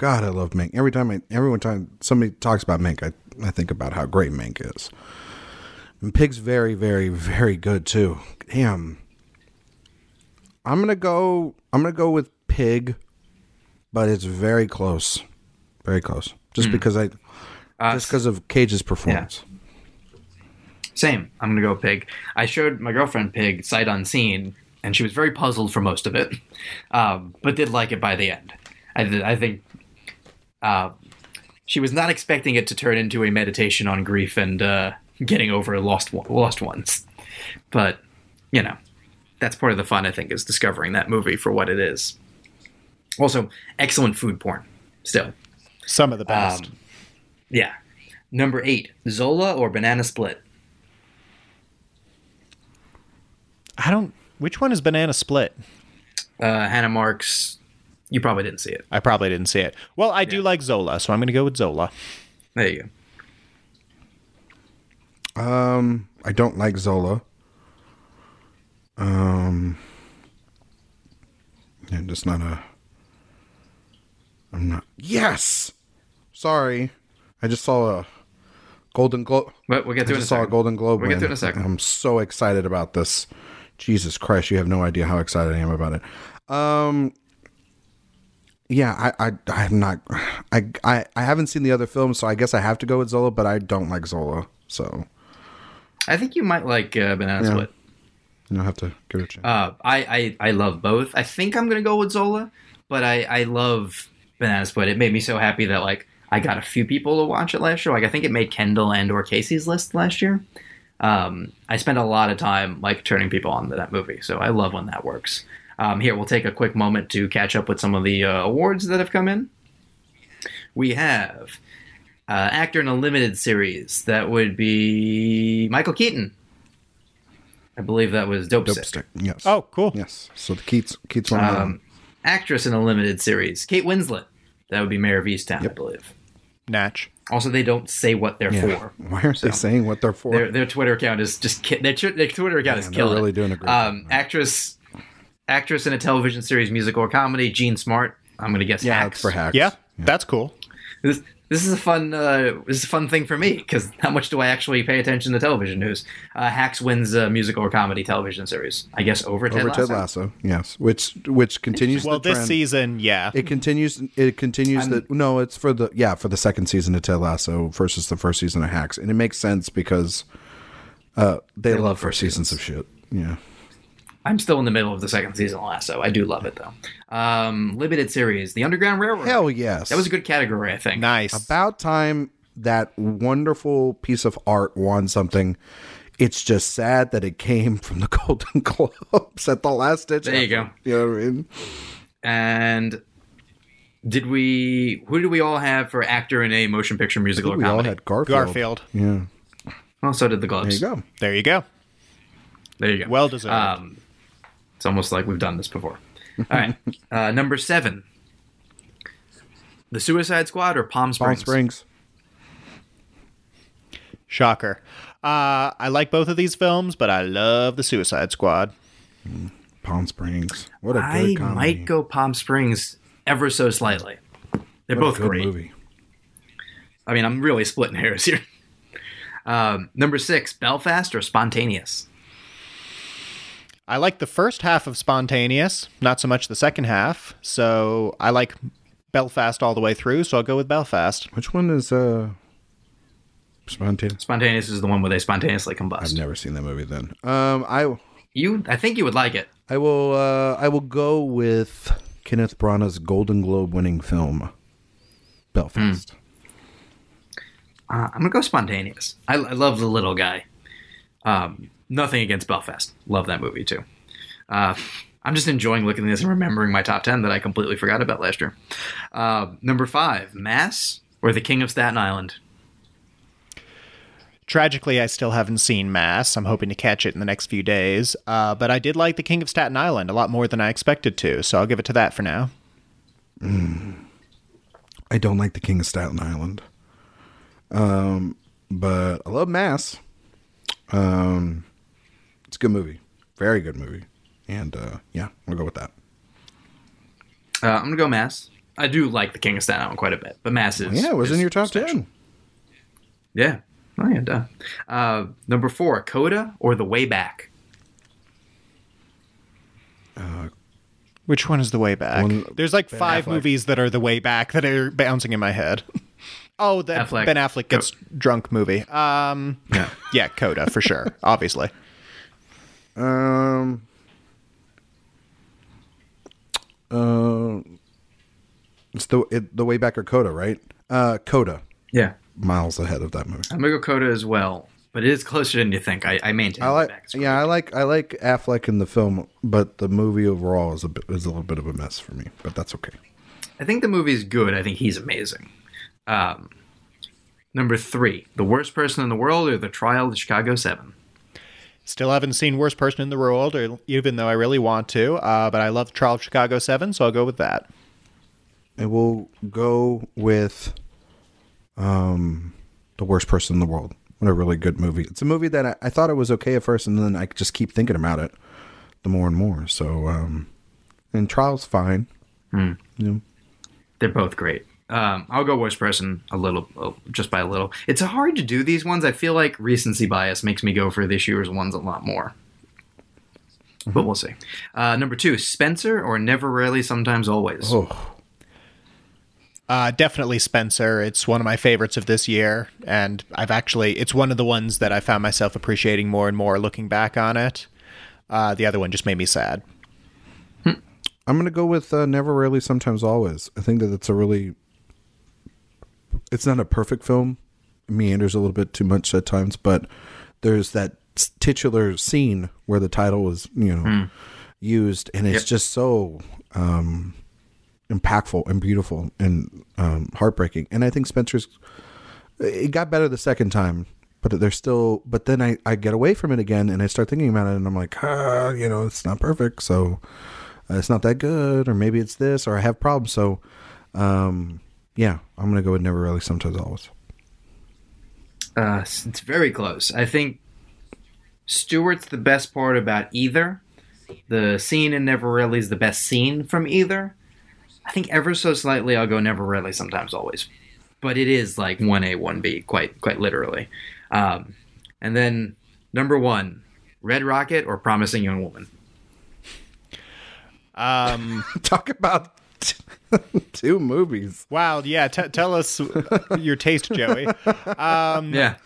God, I love Mank. Every time I, every time somebody talks about Mank, I, I think about how great Mank is. And Pig's very, very, very good too. Damn. I'm gonna go. I'm gonna go with Pig, but it's very close, very close. Just because I, Uh, just because of Cage's performance. Same. I'm gonna go Pig. I showed my girlfriend Pig sight unseen, and she was very puzzled for most of it, um, but did like it by the end. I, th- I think uh, she was not expecting it to turn into a meditation on grief and uh, getting over lost lost ones, but you know, that's part of the fun. I think is discovering that movie for what it is. Also, excellent food porn. Still, Some of the best. Um, yeah. Number eight, Zola or Banana Split. I don't. Which one is Banana Split? uh, Hannah Marks. You probably didn't see it. I probably didn't see it. Well, I do like Zola, so I'm going to go with Zola. There you go. Um, I don't like Zola. Um, yeah, just not a. I'm not. Yes. Sorry, I just saw a Golden Globe. But we'll get to I it in a just saw a. Golden Globe. We'll get to it in a second. I'm so excited about this. Jesus Christ, you have no idea how excited I am about it. Um. Yeah, I, I, I'm not. I, I, I haven't seen the other films, so I guess I have to go with Zola. But I don't like Zola, so I think you might like uh, Banana Yeah. Split. I'll have to give it a chance. Uh, I, I I love both. I think I'm gonna go with Zola, but I I love Banana Split. It made me so happy that like I got a few people to watch it last year. Like I think it made Kendall and or Casey's list last year. Um, I spent a lot of time like turning people on to that movie, so I love when that works. Um, here, we'll take a quick moment to catch up with some of the uh, awards that have come in. We have uh, actor in a limited series. That would be Michael Keaton. I believe that was Dope, Dope Sick. stick. Yes. Oh, cool. yes. So the Keats Keats one. Um, actress in a limited series, Kate Winslet. That would be Mare of Easttown, I believe. Natch. Also, they don't say what they're yeah. for. (laughs) Why aren't they saying what they're for? Their their Twitter account is just ki- their, their Twitter account is killing. really doing a great um, job. Actress, actress in a television series, musical or comedy, Jean Smart. I'm gonna guess yeah, Hacks. it's for hacks. Yeah, that's cool. This this is a fun uh, this is a fun thing for me because how much do I actually pay attention to television news? Uh, Hacks wins a musical or comedy television series. I guess over Ted Over Lasso. Ted Lasso. Yes. Which which continues Well, the this trend. season, yeah. It continues. It continues the no. It's for the yeah for the second season of Ted Lasso versus the first season of Hacks, and it makes sense because uh, they, love, love first first seasons of shit. Yeah, I'm still in the middle of the second season of Lasso. I do love it though. Um, limited series, The Underground Railroad. hell yes. That was a good category, I think. nice. about time that wonderful piece of art won something. It's just sad that it came from the (laughs) Golden Globes at the last ditch. There you effort. go. You know what I mean? And did we? Who did we all have for actor in a motion picture musical or We all had Garfield. Garfield. Yeah. Well, so did the Gloves. There you go. There you go. There you go. Well deserved. Um, it's almost like we've done this before. All right, (laughs) uh, number seven. The Suicide Squad or Palm Springs? Palm Springs? Springs. Shocker. Uh, I like both of these films, but I love The Suicide Squad. Palm Springs. What a good I comedy. might go Palm Springs ever so slightly. They're What a both good great. movie. I mean, I'm really splitting hairs here. (laughs) Um, number six, Belfast or Spontaneous? I like the first half of Spontaneous, not so much the second half. So I like Belfast all the way through, so I'll go with Belfast. Which one is uh spontaneous? Spontaneous is the one where they spontaneously combust. I've never seen that movie. Then, um, I You, I think you would like it. I will uh I will go with Kenneth Branagh's Golden Globe winning film, Belfast. Uh, I'm gonna go Spontaneous. I, I love the little guy. Um, nothing against Belfast. Love that movie too. Uh, I'm just enjoying looking at this and remembering my top ten that I completely forgot about last year. Uh, number five, Mass or The King of Staten Island. Tragically, I still haven't seen Mass. I'm hoping to catch it in the next few days. Uh, but I did like The King of Staten Island a lot more than I expected to, so I'll give it to that for now. I don't like The King of Staten Island, um, but I love Mass. Um, it's a good movie, very good movie, and uh, yeah, we'll go with that. Uh, I'm gonna go Mass. I do like The King of Staten Island quite a bit, but Mass is Yeah, it was in your top special. ten. Yeah. Oh yeah, duh. Uh, number four, Coda or The Way Back. Which one is the way back? One- There's like five Affleck. movies that are the way back that are bouncing in my head. (laughs) oh, the Affleck. Ben Affleck gets drunk movie. Um, Yeah. yeah, Coda for sure, obviously. Um. Uh, it's the it, the way back or Coda, right? Uh, Coda, Yeah. miles ahead of that movie. I'm gonna go Coda as well, but it is closer than you think. I, I maintain. I like, Back yeah, I like, I like Affleck in the film, but the movie overall is a bit, is a little bit of a mess for me. But that's okay. I think the movie is good. I think he's amazing. Um, number three, the worst person in the world, or the trial of the Chicago Seven. Still haven't seen Worst Person in the World, or even though I really want to. Uh, but I love Trial of Chicago Seven, so I'll go with that. And we'll go with, um, the worst person in the world. What a really good movie! It's a movie that I, I thought it was okay at first, and then I just keep thinking about it, the more and more. So, um, and Trial's fine. You know, They're both great. Um, I'll go worst person a little, oh, just by a little. It's hard to do these ones. I feel like recency bias makes me go for this year's ones a lot more. but we'll see. Uh, number two, Spencer or Never Rarely, Sometimes Always. Oh, Uh, definitely Spencer. It's one of my favorites of this year, and I've actually it's one of the ones that I found myself appreciating more and more looking back on it. Uh, the other one just made me sad. I'm gonna go with uh, Never Rarely, Sometimes Always. I think that it's a really. It's not a perfect film. It meanders a little bit too much at times, but there's that titular scene where the title was, you know, used, and it's Yep. just so um, impactful and beautiful and um, heartbreaking. And I think Spencer's. It got better the second time, but there's still. But then I I get away from it again, and I start thinking about it, and I'm like, ah, you know, it's not perfect, so uh, it's not that good, or maybe it's this, or I have problems. So, um, yeah, I'm gonna go with never really, sometimes always. Uh, it's very close. I think Stewart's the best part about either. The scene in Never Really is the best scene from either. I think ever so slightly I'll go Never Really, sometimes always. But it is like 1A, 1B, quite quite literally. Um, and then number one, Red Rocket or Promising Young Woman. Um, (laughs) Talk about two movies. wow, yeah. T- tell us your taste, Joey. Um, Yeah,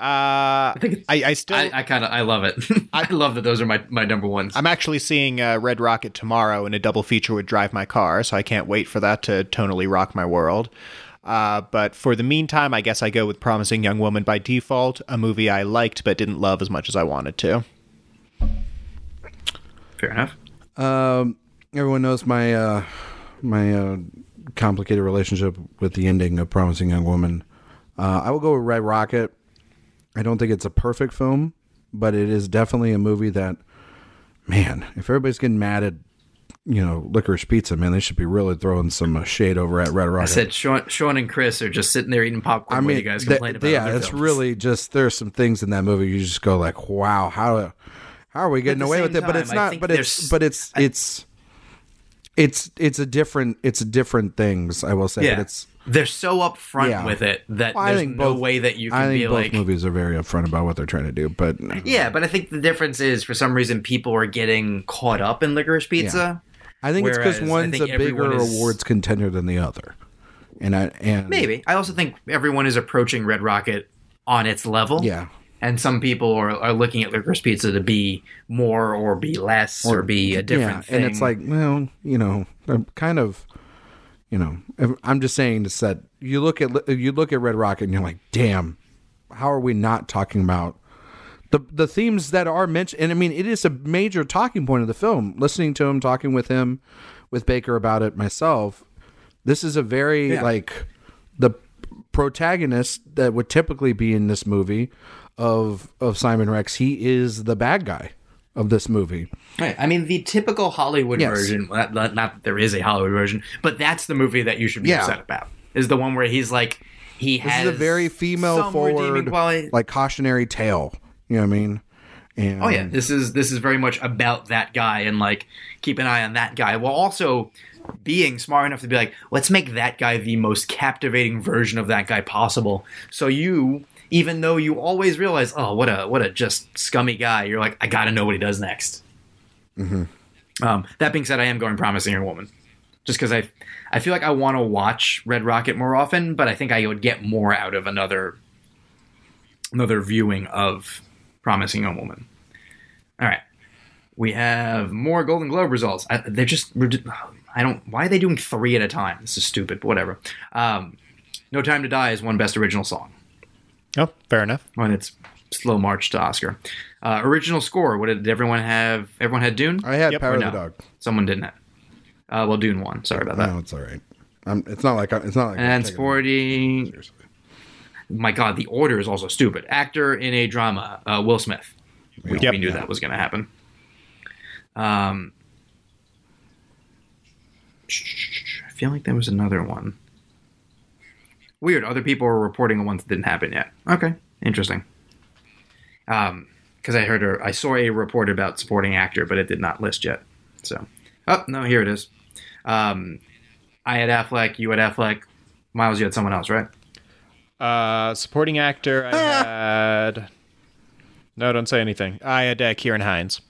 uh, I think I, I still I, I kind of I love it. (laughs) I love that those are my, my number ones. I'm actually seeing uh, Red Rocket tomorrow in a double feature with Drive My Car, so I can't wait for that to tonally rock my world. Uh, but for the meantime, I guess I go with Promising Young Woman by default, a movie I liked but didn't love as much as I wanted to. Fair enough. Um, everyone knows my uh, my uh, complicated relationship with the ending of Promising Young Woman. Uh, I will go with Red Rocket. I don't think it's a perfect film, but it is definitely a movie that, man, if everybody's getting mad at, you know, licorice pizza, man, they should be really throwing some uh, shade over at Red Rocket. I said Sean, Sean and Chris are just sitting there eating popcorn I while mean, you guys that- complain about yeah, it's films. really just there's some things in that movie you just go like, wow, how how are we getting away with it? But it's not. think But it's but it's it's it's it's a different it's different things. I will say, yeah. but it's. they're so upfront Yeah. with it that Well, I there's think no both- way that you I can think be both like movies are very upfront about what they're trying to do, but yeah but i think the difference is for some reason people are getting caught up in licorice pizza I think it's because I one's think a bigger is- awards contender than the other, and I and maybe i also think everyone is approaching red rocket on its level yeah. And some people are, are looking at licorice pizza to be more or be less or, be a different yeah, thing and it's like, well, you know, I'm kind of, you know, I'm just saying to set. You look at you look at Red Rocket, and you're like, damn, how are we not talking about the the themes that are mentioned? And I mean, it is a major talking point of the film. Listening to him, talking with him, with Baker about it myself. This is a very Yeah. like the protagonist that would typically be in this movie of of Simon Rex. He is the bad guy of this movie. Right. I mean, the typical Hollywood Yes. version, not, not that there is a Hollywood version, but that's the movie that you should be Yeah. upset about. Is the one where he's like, he This has is a very female forward, like cautionary tale. You know what I mean? And Oh yeah, this is this is very much about that guy and like keep an eye on that guy while also being smart enough to be like, let's make that guy the most captivating version of that guy possible. So you, even though you always realize, oh, what a what a just scummy guy, you're like, I gotta know what he does next. Um, that being said, I am going promising young woman, just because I I feel like I want to watch Red Rocket more often, but I think I would get more out of another another viewing of Promising Young Woman. All right, we have more Golden Globe results. I, they're just I don't why are they doing three at a time? This is stupid. But whatever. Um, no Time to Die is one Best Original Song Oh, fair enough. on its slow march to Oscar. Uh, original score. What did everyone have? Everyone had Dune. I had Yep, Power Or of no? the Dog. Someone didn't have. Uh, well, Dune won. Sorry about that. No, it's all right. Um, it's not like I, it's not like And taking it sporty. seriously. My God, the order is also stupid. Actor in a drama, uh, Will Smith. We, Yep. we knew that was going to happen. Um, (sniffs) I feel like there was another one. Weird. Other people are reporting on ones that didn't happen yet. Okay, interesting. Um, because I heard I saw a report about supporting actor, but it did not list yet. So, oh no, here it is. Um, I had Affleck, you had Affleck, Miles, you had someone else, right? Uh, supporting actor, I had. No, don't say anything. I had uh, Ciarán Hinds.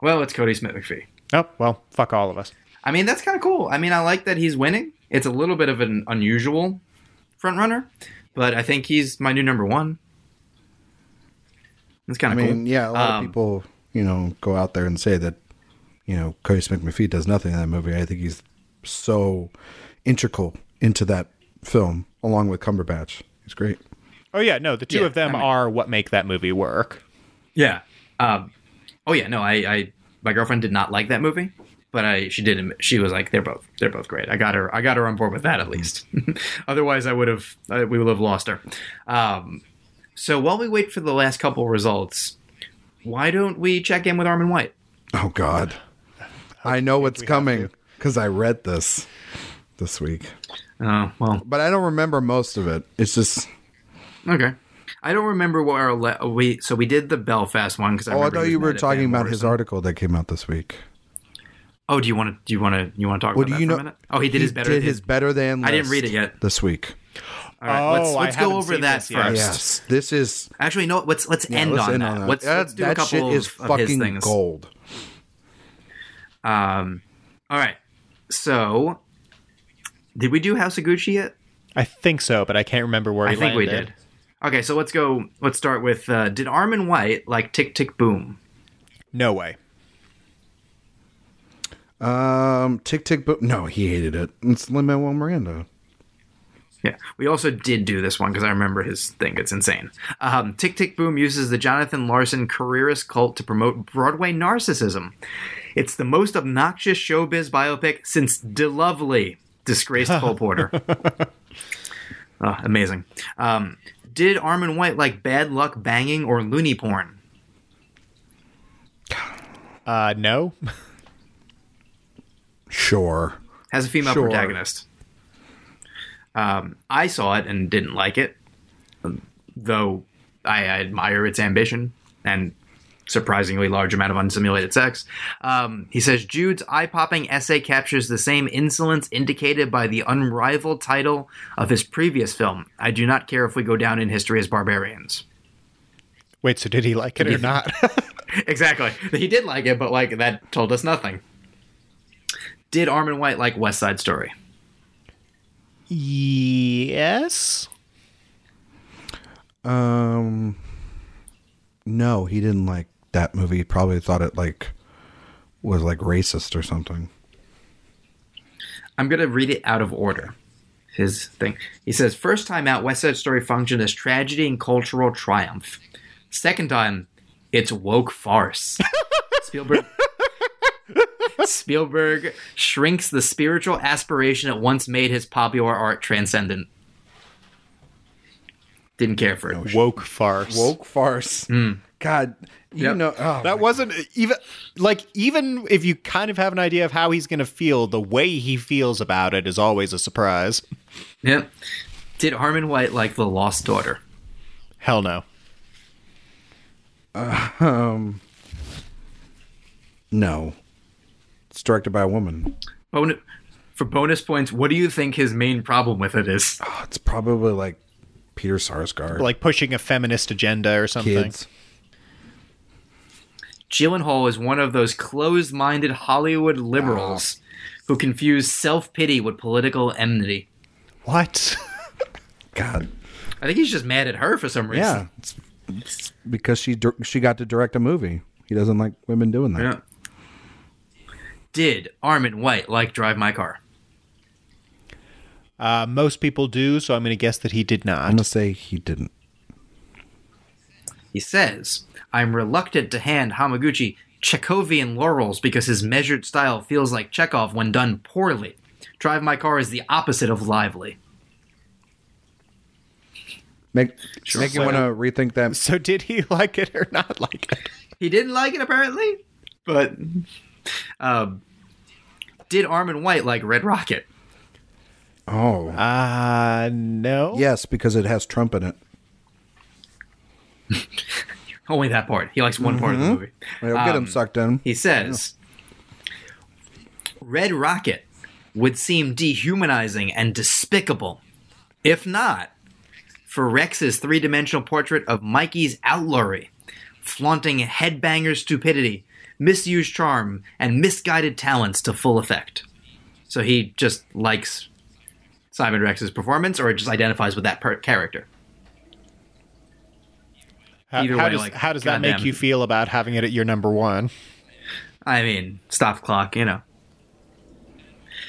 Well, it's Kodi Smit-McPhee. Oh well, fuck all of us. I mean, that's kind of cool. I mean, I like that he's winning. It's a little bit of an unusual front runner, but I think he's my new number one. It's kind of I mean, cool. yeah, a lot Um, of people, you know, go out there and say that, you know, Kodi Smit-McPhee does nothing in that movie. I think he's so integral into that film, along with Cumberbatch. He's great. Oh yeah, no, the two Yeah, of them I mean- are what make that movie work. Yeah. Um, oh yeah. No, I, I, my girlfriend did not like that movie, but I, she did. admit- She was like, they're both, they're both great. I got her, I got her on board with that at least. (laughs) Otherwise, I would have, I, we would have lost her. Um, so while we wait for the last couple results, why don't we check in with Armond White? Oh God, I know what's coming because I read this this week, Oh well, but I don't remember most of it. It's just, okay. I don't remember what our le- we. So we did the Belfast one because I oh, I thought you were talking about his article that came out this week. Oh, do you want to? Do you want to? You want to talk Well, about do that you for know? a minute? Oh, he did his better. Did his better than. I didn't read it yet. this week. All right, let's, Oh, let's go over seen that first. Yes, this is. Actually, no. Let's let's yeah, end let's on end that. on Let's, That- let's do that a couple shit of, is of his things. gold. Um, all right. So, did we do House of Gucci yet? I think so, but I can't remember where I he think we did. Okay, so let's go. Let's start with uh, Did Armond White like Tick Tick Boom? No way. Um, Tick Tick Boom. No, he hated it. It's Lin Manuel Miranda. Yeah, we also did do this one because I remember his thing. It's insane. Um, Tick Tick Boom uses the Jonathan Larson careerist cult to promote Broadway narcissism. It's the most obnoxious showbiz biopic since De Lovely, disgraced Cole (laughs) Porter. Oh, amazing. Um, did Armond White like bad luck banging or loony porn? Uh, no. (laughs) Sure. Has a female Sure. protagonist. Um, I saw it and didn't like it, though I admire its ambition and surprisingly large amount of unsimulated sex. Um, he says Jude's eye-popping essay captures the same insolence indicated by the unrivaled title of his previous film. I do not care if we go down in history as barbarians. Wait, so did he like it or Yeah. not? (laughs) exactly. He did like it, but like that told us nothing. Did Armond White like West Side Story? yes. Um, no, he didn't like that movie. He probably thought it like was like racist or something. I'm going to read it out of order. His thing. He says, first time out, West Side Story functioned as tragedy and cultural triumph. Second time, it's woke farce. (laughs) Spielberg. (laughs) Spielberg shrinks the spiritual aspiration that once made his popular art transcendent. Didn't care for it. Woke farce. Woke farce. God, you Yep. know oh, That wasn't even like even if you kind of have an idea of how he's going to feel, the way he feels about it is always a surprise. Yep. Did Armond White like The Lost Daughter? Hell no. Uh, um, no. It's directed by a woman. Bon- for bonus points, what do you think his main problem with it is? Oh, it's probably like Peter Sarsgaard. Like pushing a feminist agenda or something. kids. Gyllenhaal is one of those closed-minded Hollywood liberals who confuse self-pity with political enmity. What? (laughs) God, I think he's just mad at her for some reason. yeah, it's, it's because she dir- she got to direct a movie. He doesn't like women doing that. Yeah. Did Armond White like Drive My Car? Uh, most people do, so I'm going to guess that he did not. I'm gonna say he didn't. He says, I'm reluctant to hand Hamaguchi Chekhovian laurels because his measured style feels like Chekhov when done poorly. Drive My Car is the opposite of lively. Make make you want to rethink that. So did he like it or not like it? He didn't like it apparently, but um, did Armond White like Red Rocket? Oh, Uh, no. yes, because it has Trump in it. (laughs) Only that part. He likes one part of the movie. It'll get him Um, sucked in. He says, Red Rocket would seem dehumanizing and despicable. If not, for Rex's three dimensional portrait of Mikey's outlawry, flaunting headbanger stupidity, misused charm, and misguided talents to full effect. So he just likes Simon Rex's performance, or it just identifies with that per- character. How, Either how way, does, like, how does that make you feel about having it at your number one? I mean, stop clock, you know.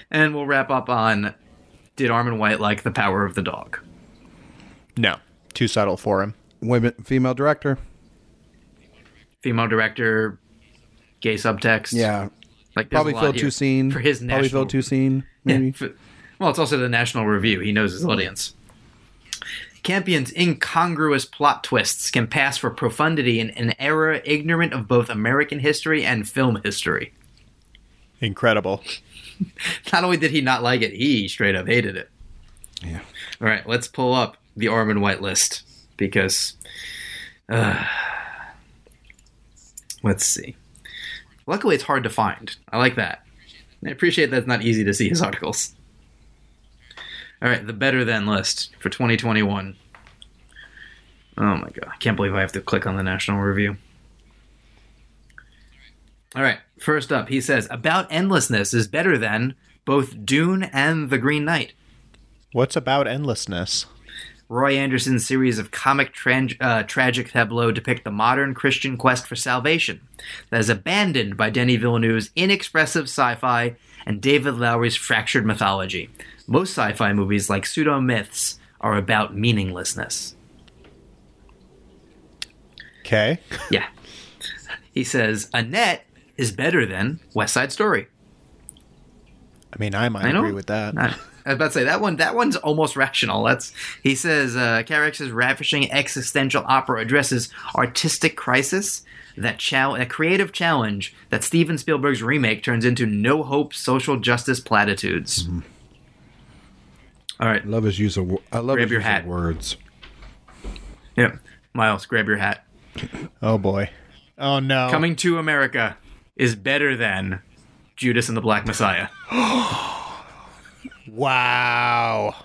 And we'll wrap up on Did Armond White like the power of the dog? No, too subtle for him. Women, female director. Female director, gay subtext. Yeah, like probably a lot Phil here Toussaint. for his probably national. Phil Toussaint. Yeah, Maybe. for- well, it's also the National Review. He knows his audience. Campion's incongruous plot twists can pass for profundity in an era ignorant of both American history and film history. Incredible. (laughs) Not only did he not like it, he straight up hated it. Yeah. All right, let's pull up the Armond White list because, uh, let's see. Luckily, it's hard to find. I like that. I appreciate that it's not easy to see his articles. All right, the better than list for 2021. Oh my god, I can't believe I have to click on the National Review. All right, first up, he says About Endlessness is better than both Dune and The Green Knight. What's about endlessness? Roy Andersson's series of comic tran- uh, tragic tableau depict the modern Christian quest for salvation that is abandoned by Denis Villeneuve's inexpressive sci-fi and David Lowery's fractured mythology. Most sci-fi movies, like pseudo myths, are about meaninglessness. Okay. Yeah. He says Annette is better than West Side Story. I mean, I might I agree with that. I I was about to say that one. That one's almost rational. That's he says. Uh, Carax's ravishing existential opera addresses artistic crisis, that chal- a creative challenge that Steven Spielberg's remake turns into no hope social justice platitudes. Mm-hmm. All right, love his use of. I love Grab his your use hat. of words. yep. Miles, grab your hat. Oh boy. Oh no. Coming to America is better than Judas and the Black Messiah. (gasps) (gasps) (gasps) Wow.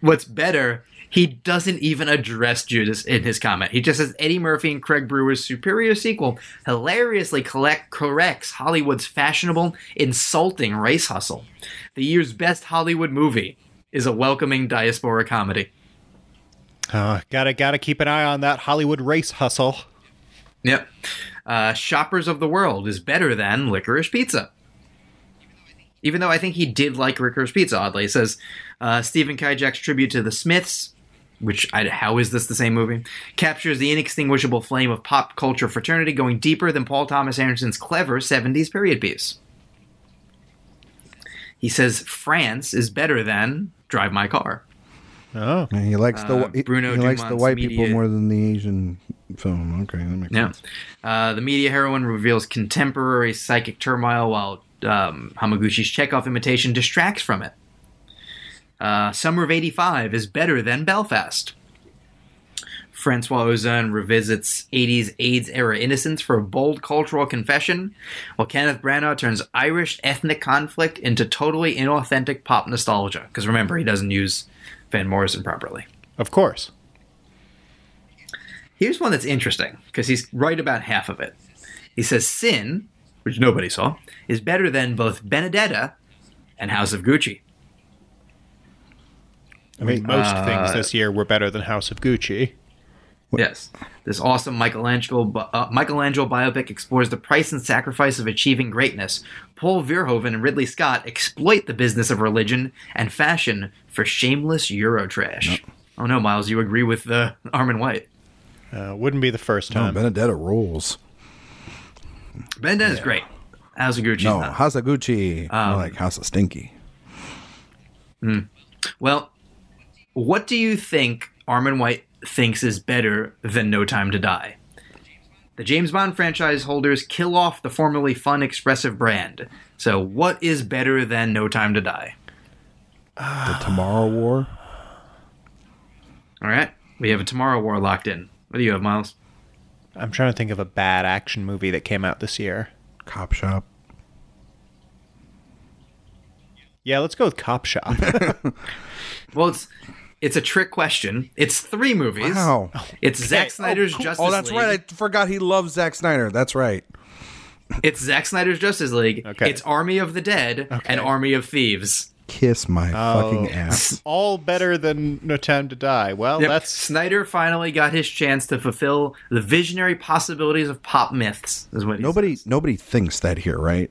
What's better, he doesn't even address Judas in his comment. He just says Eddie Murphy and Craig Brewer's superior sequel hilariously collect, corrects Hollywood's fashionable, insulting race hustle. The year's best Hollywood movie is a welcoming diaspora comedy. Uh, gotta gotta keep an eye on that Hollywood race hustle. Yep. Uh, Shoppers of the World is better than Licorice Pizza. Even though I think he did like Licorice Pizza, oddly. It says uh, Stephen Kijak's tribute to the Smiths, which, I, how is this the same movie? Captures the inextinguishable flame of pop culture fraternity going deeper than Paul Thomas Anderson's clever 70s period piece. He says France is better than Drive My Car. Oh. And he likes the Uh, he, Bruno he likes the Dumont's white people more than the Asian film. Okay, that makes Yeah. sense. Uh, the media heroine reveals contemporary psychic turmoil while um, Hamaguchi's Chekhov imitation distracts from it. Uh, Summer of 85 is better than Belfast. Francois Ozon revisits 80s AIDS era innocence for a bold cultural confession, while Kenneth Branagh turns Irish ethnic conflict into totally inauthentic pop nostalgia. Because remember, he doesn't use Van Morrison properly. Of course. Here's one that's interesting because he's right about half of it. He says Sin, which nobody saw, is better than both Benedetta and House of Gucci. I mean, most Uh, things this year were better than House of Gucci. Yes, this awesome Michelangelo uh, Michelangelo biopic explores the price and sacrifice of achieving greatness. Paul Verhoeven and Ridley Scott exploit the business of religion and fashion for shameless Eurotrash. Oh no, Miles, you agree with uh, Armond White? Uh, wouldn't be the first time. Uh, Benedetta rules. Benedetta is great. House of Gucci. No, House of Gucci. I Um, like House of Stinky. Well, what do you think Armond White thinks is better than No Time to Die? The James Bond franchise holders kill off the formerly fun, expressive brand. So, what is better than No Time to Die? The Tomorrow War. All right, we have a Tomorrow War locked in. What do you have, Miles? I'm trying to think of a bad action movie that came out this year. Cop Shop. Yeah, let's go with Cop Shop. (laughs) Well, it's It's a trick question. It's three movies. Wow. It's Zack oh, Snyder's cool. Oh, Justice League. Oh, that's League. right. I forgot he loves Zack Snyder. That's right. It's Zack Snyder's Justice League. Okay. It's Army of the Dead and Army of Thieves. Kiss my Oh. fucking (laughs) ass. All better than No Time to Die. Well, Yep. that's Snyder finally got his chance to fulfill the visionary possibilities of pop myths. Is what he Nobody, says. nobody thinks that here, right?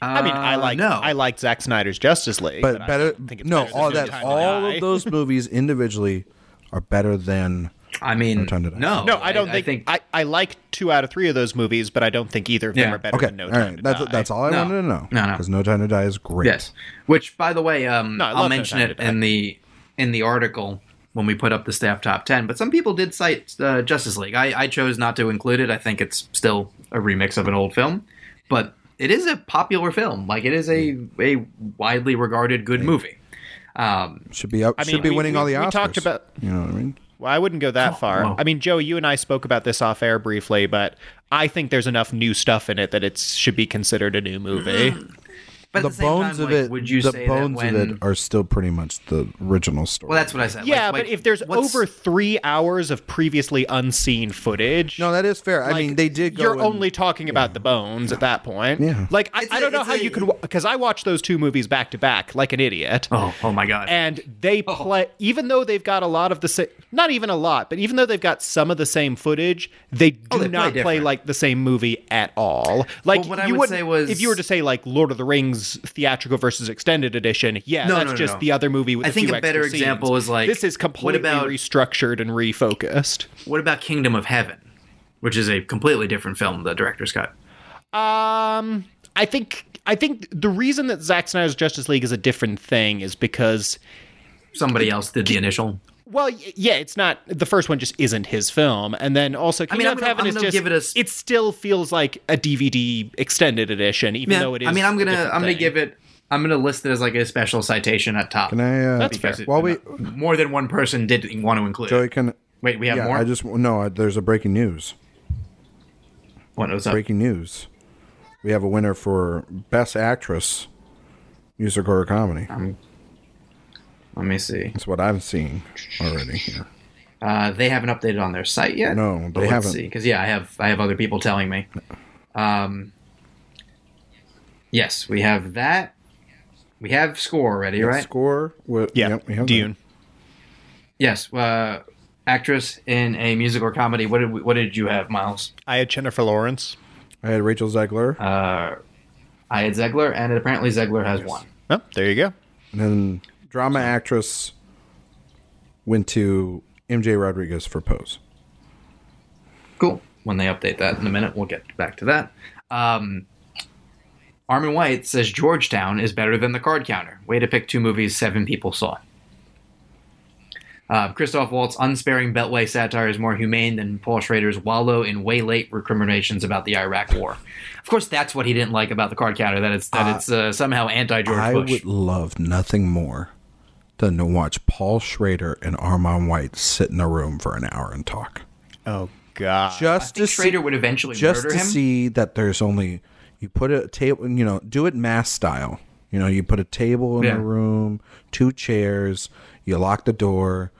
I mean, I Uh, like no. I like Zack Snyder's Justice League, But, I better. don't think it's No, better than all No that, all (laughs) of those movies individually are better than. I mean, Time to Die. no, No, I don't think, I, I like two out of three of those movies, but I don't think either of them Yeah. are better Okay, than No all Time right. to That's Die. that's all I No. wanted to know. No, no. because No Time to Die is great. Yes. Which, by the way, um, No, I I'll love No mention it in the in the article when we put up the staff top ten. But some people did cite uh, Justice League. I, I chose not to include it. I think it's still a remix of an old film, but it is a popular film. Like it is a a widely regarded good movie. Um, Should be up. I should mean, be we- winning we- all the Oscars. we talked about- You know what I mean? Well, I wouldn't go that oh, far. whoa. I mean, Joe, you and I spoke about this off air briefly, but I think there's enough new stuff in it that it should be considered a new movie. Mm. But the the, bones time, of like, it. would you the say bones that of when, it are still pretty much the original story. Well, that's what I said. yeah, Like- but like, if there's what's- over three hours of previously unseen footage, no, that is fair. I mean, they did. Go You're and- only talking about the bones at that point. Yeah. Like I, It's don't know how a- you could because I watched those two movies back to back like an idiot. oh, oh my god, and they Oh. play even though they've got a lot of the same not even a lot but even though they've got some of the same footage they oh, do Oh, they play not play different. like the same movie at all like Well, what I you would wouldn't- say was- if you were to say like lord of the rings theatrical versus extended edition yeah No, that's no, no, just the other movie with I think a better extra example is, like, this is what completely about- restructured and refocused what about Kingdom of Heaven, which is a completely different film, the director's cut. Um, I think I think the reason that Zack Snyder's Justice League is a different thing is because Somebody else did the initial. Well, yeah, it's not the first one. Just isn't his film, and then also Kingdom mean, I'm of gonna- Heaven I'm is just give it a s- it still feels like a DVD extended edition, even Yeah, though it is. I mean, I'm gonna I'm gonna thing. give it. I'm gonna list it as like a special citation at top. Can I? Uh, That's because fair. it- While we- more than one person did want to include. Joey, it. can. Wait, we have yeah, more. I just no. I- There's a breaking news. what was up? Breaking news. We have a winner for best actress, musical or comedy. Let me see. That's what I'm seeing already here. Uh, they haven't updated on their site yet. No, they let's haven't. Because yeah, I have I have other people telling me. Um, yes, we have that. We have score already, right? Score. With, Yeah, yep, we have Dune. Yes. Uh, actress in a musical or comedy. What did we, what did you have, Miles? I had Jennifer Lawrence. I had Rachel Zegler, Uh, I had Zegler, and apparently Zegler has won. Oh, there you go. and then drama actress went to MJ Rodriguez for Pose. Cool. When they update that in a minute, we'll get back to that. Um, Armond White says Georgetown is better than the card counter. Way to pick two movies seven people saw. Uh, Christoph Waltz' unsparing Beltway satire is more humane than Paul Schrader's wallow in way late recriminations about the Iraq War. Of course, that's what he didn't like about the card counter that it's that it's uh, somehow anti George I would love nothing more than to watch Paul Schrader and Armond White sit in a room for an hour and talk. Oh God. Just I think to see, Schrader would eventually just murder to him. see that there's only you put a table, you know, do it mass style. You know, you put a table in Yeah. the room, two chairs, you lock the door,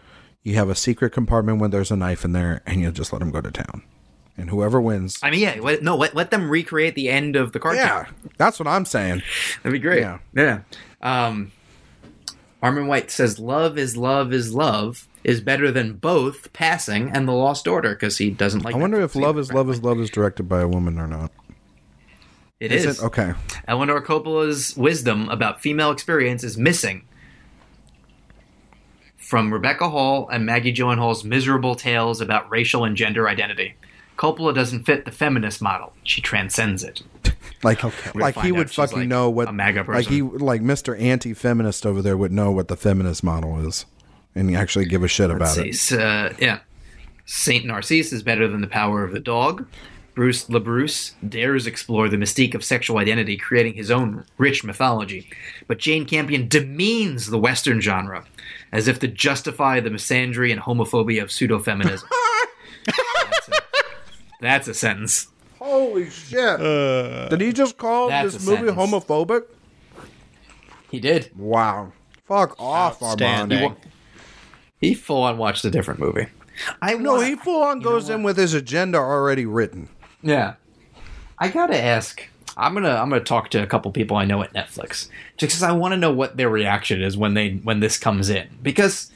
you have a secret compartment when there's a knife in there, and you just let them go to town. And whoever wins, I mean, yeah, let, no, let, let them recreate the end of the card yeah, counter. that's what I'm saying. (laughs) That'd be great. Yeah. Yeah. Um, Armond White says, "Love is love is love is better than both passing and the Lost Daughter because he doesn't like." I wonder if Love is Love is. Love is directed by a woman or not. It Is is. it? Okay. Eleanor Coppola's wisdom about female experience is missing from Rebecca Hall and Maggie Gyllenhaal's miserable tales about racial and gender identity. Coppola doesn't fit the feminist model; she transcends it. (laughs) Like, We'll like he would fucking like, know what a MAGA like he like Mr. Anti-feminist over there would know what the feminist model is, and actually give a shit about Let's it. see. Uh, yeah. Saint Narcisse is better than the power of the dog. Bruce LaBruce dares explore the mystique of sexual identity, creating his own rich mythology. But Jane Campion demeans the Western genre, as if to justify the misandry and homophobia of pseudo feminism. (laughs) that's, that's a sentence. Holy shit! Uh, did he just call this movie sentence. homophobic? He did. Wow. Fuck off, Outstanding. Armond. He full on watched a different movie. I No, wanna- he full on goes in with his agenda already written. Yeah. I gotta ask. I'm gonna I'm gonna talk to a couple people I know at Netflix just because I want to know what their reaction is when they when this comes in because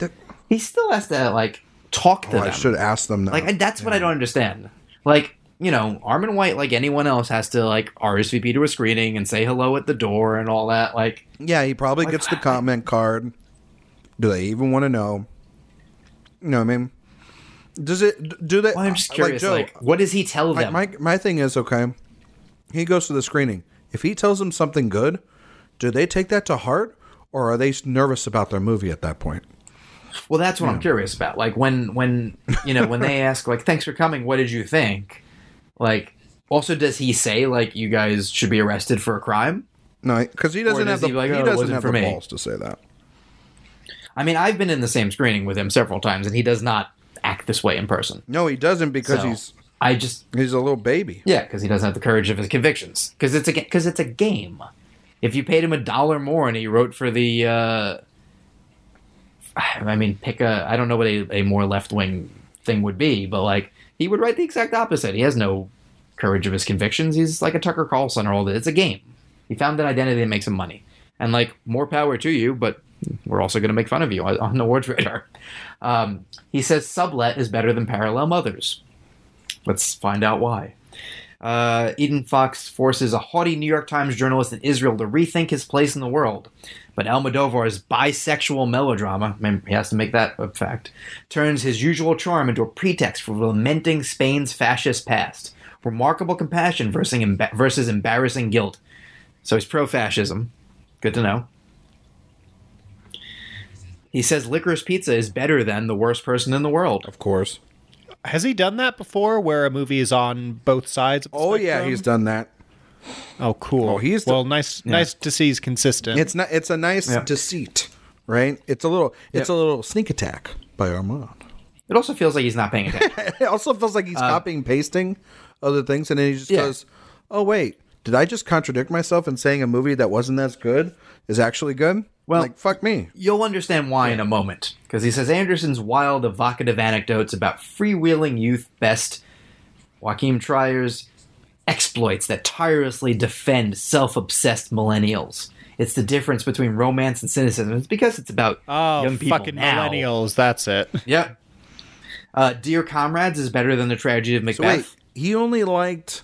he still has to like talk to Oh, them. I should ask them. Now. Like I- that's what I don't understand. Like you know, Armond White, like anyone else, has to like RSVP to a screening and say hello at the door and all that. Like, yeah, he probably gets the comment card. Do they even want to know? You know what I mean? Does it? Do they? well, I'm just like, curious. Joe, Like, what does he tell them? my my thing is okay. He goes to the screening. If he tells them something good, do they take that to heart, or are they nervous about their movie at that point? Well, that's what I'm curious about. Like when when you know when they (laughs) ask like, "Thanks for coming. What did you think?" Like, also, does he say like, "You guys should be arrested for a crime"? No, because he doesn't does have the he like, he "Oh, doesn't have the me"? balls to say that. I mean, I've been in the same screening with him several times, and he does not act this way in person. No, he doesn't because So, he's I just he's a little baby. yeah, because he doesn't have the courage of his convictions. Because it's a because it's a game. If you paid him a dollar more and he wrote for the, uh, (sighs) I mean, pick a I don't know what a, a more left wing thing would be, but like he would write the exact opposite. He has no courage of his convictions. He's like a Tucker Carlson or all that. It's a game. He found an identity that makes him money, and like more power to you. But we're also going to make fun of you on, the awards radar. Um, he says sublet is better than parallel mothers. Let's find out why. Uh, Eytan Fox forces a haughty New York Times journalist in Israel to rethink his place in the world. But Almodovar's bisexual melodrama, he has to make that a fact, turns his usual charm into a pretext for lamenting Spain's fascist past. Remarkable compassion versus, emba- versus embarrassing guilt. So he's pro fascism. Good to know. He says licorice pizza is better than the worst person in the world. Of course. Has he done that before, where a movie is on both sides? Of the Oh yeah, he's done that. Oh, cool. Oh, he's- well. Nice, nice to see he's consistent. It's not. It's a nice Yeah. deceit, right? It's a little. It's a little sneak attack by Armond. It also feels like he's not paying attention. (laughs) It also feels like he's uh, copying pasting other things, and then he just Yeah. goes, "Oh wait, did I just contradict myself in saying a movie that wasn't as good is actually good?" Well- like fuck me. You'll understand why in a moment. Because he says Anderson's wild, evocative anecdotes about freewheeling youth best Joachim Trier's exploits that tirelessly defend self obsessed millennials. It's the difference between romance and cynicism. It's because it's about oh, young people fucking now. millennials. That's it. Yep. Uh, Dear Comrades is better than the tragedy of Macbeth. So wait, he only liked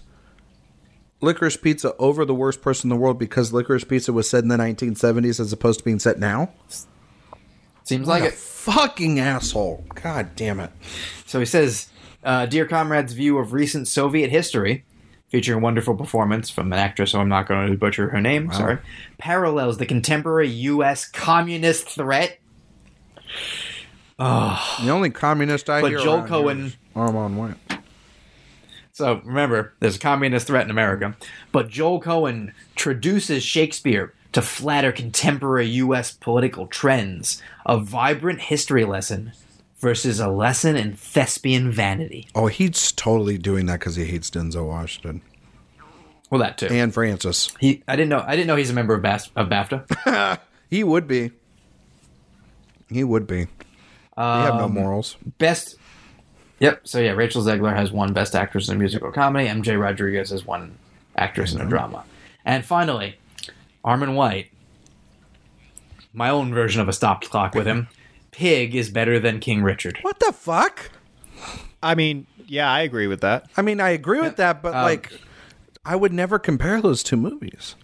Licorice Pizza over the worst person in the world because Licorice Pizza was set in the 1970s as opposed to being set now. Seems like a it. fucking asshole! God damn it! So he says, uh, Dear Comrade's view of recent Soviet history, featuring a wonderful performance from an actress who I'm not going to butcher her name, sorry, parallels the contemporary U.S. communist threat. The only communist I But hear Joel Coen- is Armand White. So remember, there's a communist threat in America. But Joel Coen traduces Shakespeare to flatter contemporary U.S. political trends, a vibrant history lesson versus a lesson in thespian vanity. Oh, he's totally doing that because he hates Denzel Washington Well, that too. and Frances. he, I didn't know. I didn't know he's a member of, Bas- of BAFTA. (laughs) He would be. He would be. they have no um, morals. Best. Yep. So yeah, Rachel Zegler has won Best Actress in a Musical Comedy. MJ Rodriguez has won Actress in a mm-hmm. Drama. And finally, Armond White. My own version of a stopped clock with him. Pig is better than King Richard. What the fuck? I mean, yeah, I agree with that. I mean, I agree with that, but um, like, I would never compare those two movies.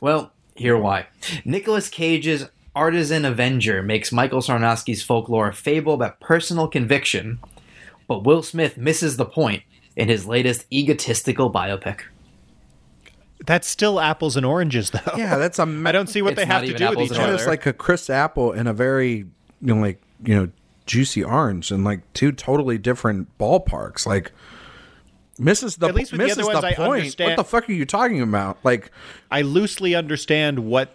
Well, here why. Nicolas Cage's Artisan Avenger makes Michael Sarnoski's folklore a fable about personal conviction, but Will Smith misses the point in his latest egotistical biopic. That's still apples and oranges, though. Yeah, that's a. (laughs) I don't see what It's they have to even do with apples each and other. It's like a Chris Apple in a very, you know, like you know, juicy orange, and like two totally different ballparks. Like misses the At least with the other ones, I point. understand- What the fuck are you talking about? Like, I loosely understand what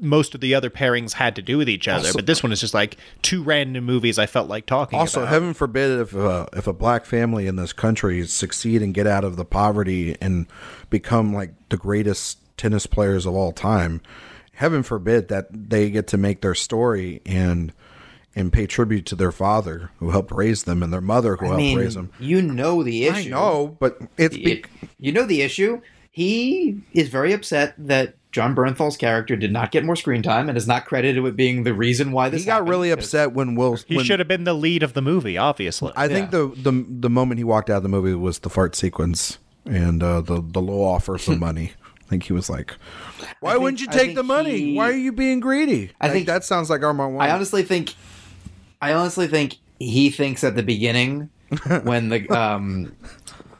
most of the other pairings had to do with each other, Also- but this one is just like two random movies I felt like talking also, about. heaven forbid if uh, if a black family in this country succeed and get out of the poverty and become like the greatest tennis players of all time. heaven forbid that they get to make their story and and pay tribute to their father who helped raise them and their mother who I helped mean, raise them. you know the issue. I know, but it's be- you know the issue. He is very upset that Jon Bernthal's character did not get more screen time and is not credited with being the reason why this. he got happened, really upset when Will. He when, should have been the lead of the movie, obviously. I think the, the the moment he walked out of the movie was the fart sequence and uh, the the low offer for (laughs) money. I think he was like, "Why think- wouldn't you take the money? he- Why are you being greedy?" I Like, think- that sounds like Armond. Wine. I honestly think, I honestly think he thinks at the beginning (laughs) when the um,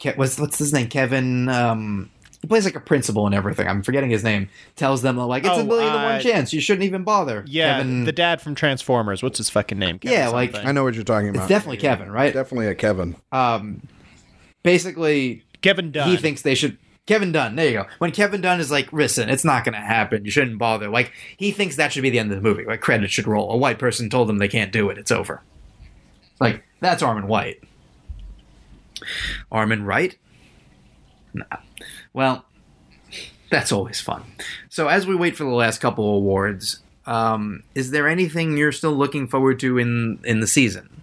Ke- what's what's his name? Kevin. Um, he plays like a principal and everything. I'm forgetting his name. Tells them like it's Oh, a million to uh, one chance. You shouldn't even bother. yeah, Kevin, the dad from Transformers. What's his fucking name? Kevin Yeah, like- I know what you're talking about. it's definitely Kevin, right? definitely a Kevin. Um, basically, Kevin Dunn. he thinks they should. Kevin Dunn, there you go. When Kevin Dunn is like, listen, it's not going to happen. You shouldn't bother. Like, he thinks that should be the end of the movie. Like, credits should roll. A white person told them they can't do it. It's over. Like, that's Armond White. Armin Wright? Nah. Well, that's always fun. So, as we wait for the last couple awards, um, is there anything you're still looking forward to in in the season,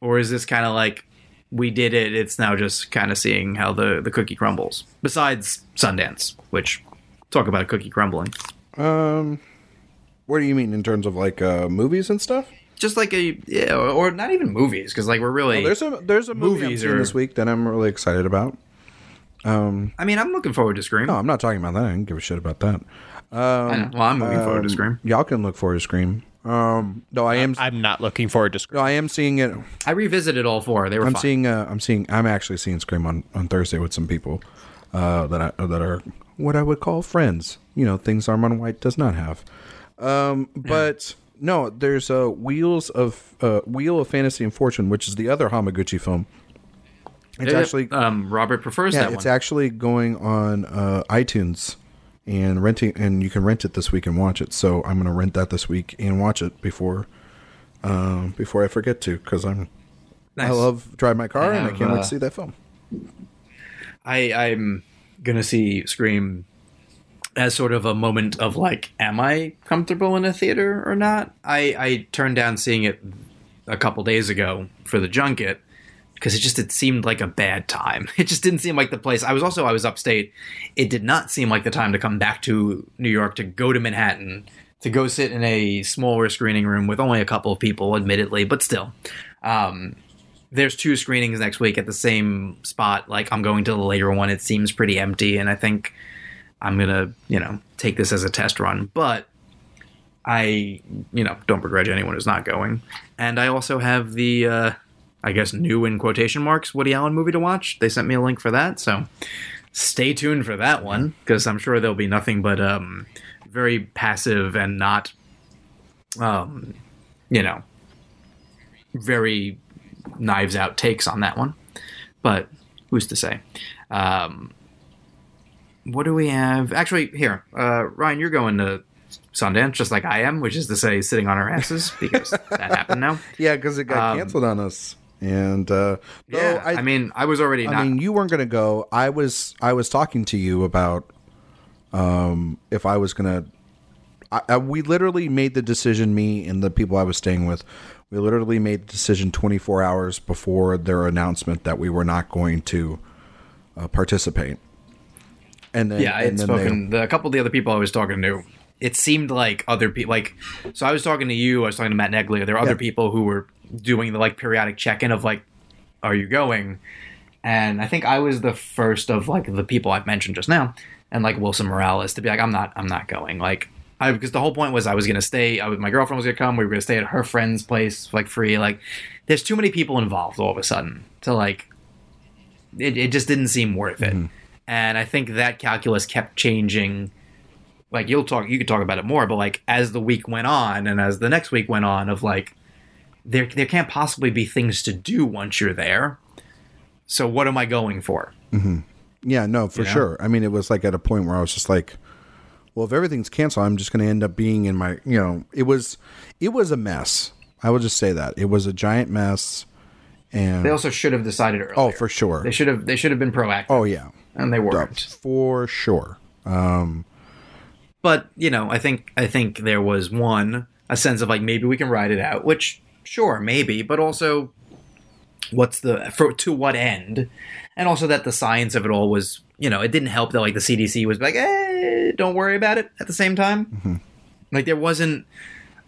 or is this kind of like we did it? It's now just kind of seeing how the the cookie crumbles. Besides Sundance, which talk about a cookie crumbling, Um, what do you mean in terms of like uh, movies and stuff? just like a yeah, or, not even movies, because like we're really. There's a there's a movie seeing this week that I'm really excited about. Um, I mean, I'm looking forward to Scream. No, I'm not talking about that. I don't give a shit about that. I well, I'm looking forward to Um, Scream. Y'all can look forward to Scream. Um, no, I am. I'm not looking forward to. Scream. no, I am seeing it. I revisited all four. They were I'm fun. seeing. Uh, I'm seeing. I'm actually seeing Scream on, on Thursday with some people uh, that I, that are what I would call friends. You know, things Armond White does not have. Um, but no, there's uh, Wheels of uh, Wheel of Fantasy and Fortune, which is the other Hamaguchi film. It's Yeah, actually um, Robert prefers yeah, that it's one. actually going on uh, iTunes and renting, and you can rent it this week and watch it. So I'm gonna rent that this week and watch it before um, before I forget to, because I'm I love drive my car I and I can't wait uh, to see that film. I, I'm gonna see Scream as sort of a moment of like, am I comfortable in a theater or not? I, I turned down seeing it a couple days ago for the junket because it just it seemed like a bad time. (laughs) It just didn't seem like the place. I was also I was upstate. It did not seem like the time to come back to New York to go to Manhattan to go sit in a smaller screening room with only a couple of people, admittedly, but still. Um, there's two screenings next week at the same spot. Like I'm going to the later one. It seems pretty empty, and I think I'm gonna, you know, take this as a test run. But I, you know, don't begrudge anyone who's not going. And I also have the, uh, I guess, new in quotation marks Woody Allen movie to watch. They sent me a link for that, so stay tuned for that one because I'm sure there'll be nothing but um, very passive and not, um, you know, very knives out takes on that one. But who's to say? Um, what do we have? Actually, here, uh, Ryan, you're going to Sundance just like I am, which is to say, sitting on our asses because that happened now. (laughs) Yeah, because it got um, canceled on us, and uh, Yeah, I, mean, I was already I not. mean, you weren't going to go. I was. I was talking to you about um, if I was going to. I, I, we literally made the decision. Me and the people I was staying with, we literally made the decision 24 hours before their announcement that we were not going to uh, participate. And then, yeah, I and had spoken. The, a couple of the other people I was talking to, it seemed like other people. Like, so I was talking to you. I was talking to Matt Neglia. There were other Yeah. people who were doing the like periodic check-in of like, "Are you going?" And I think I was the first of like the people I've mentioned just now, and like Wilson Morales to be like, "I'm not. I'm not going." Like, I because the whole point was I was gonna stay. I was my girlfriend was gonna come. We were gonna stay at her friend's place, like free. Like, there's too many people involved all of a sudden to like. It, it just didn't seem worth it, mm-hmm. and I think that calculus kept changing. Like you'll talk, you could talk about it more, but like as the week went on, and as the next week went on, of like there there can't possibly be things to do once you're there. So what am I going for? Yeah, no, for sure. I mean, it was like at a point where I was just like, well, if everything's canceled, I'm just going to end up being in my, you know, it was, it was a mess. I will just say that it was a giant mess. And They also should have decided earlier. oh, for sure. They should have they should have been proactive. Oh yeah, and they weren't. for sure. Um, but you know, I think I think there was one a sense of like maybe we can ride it out, which sure maybe, but also what's the for to what end, and also that the science of it all was you know it didn't help that like the CDC was like eh, don't worry about it at the same time, like there wasn't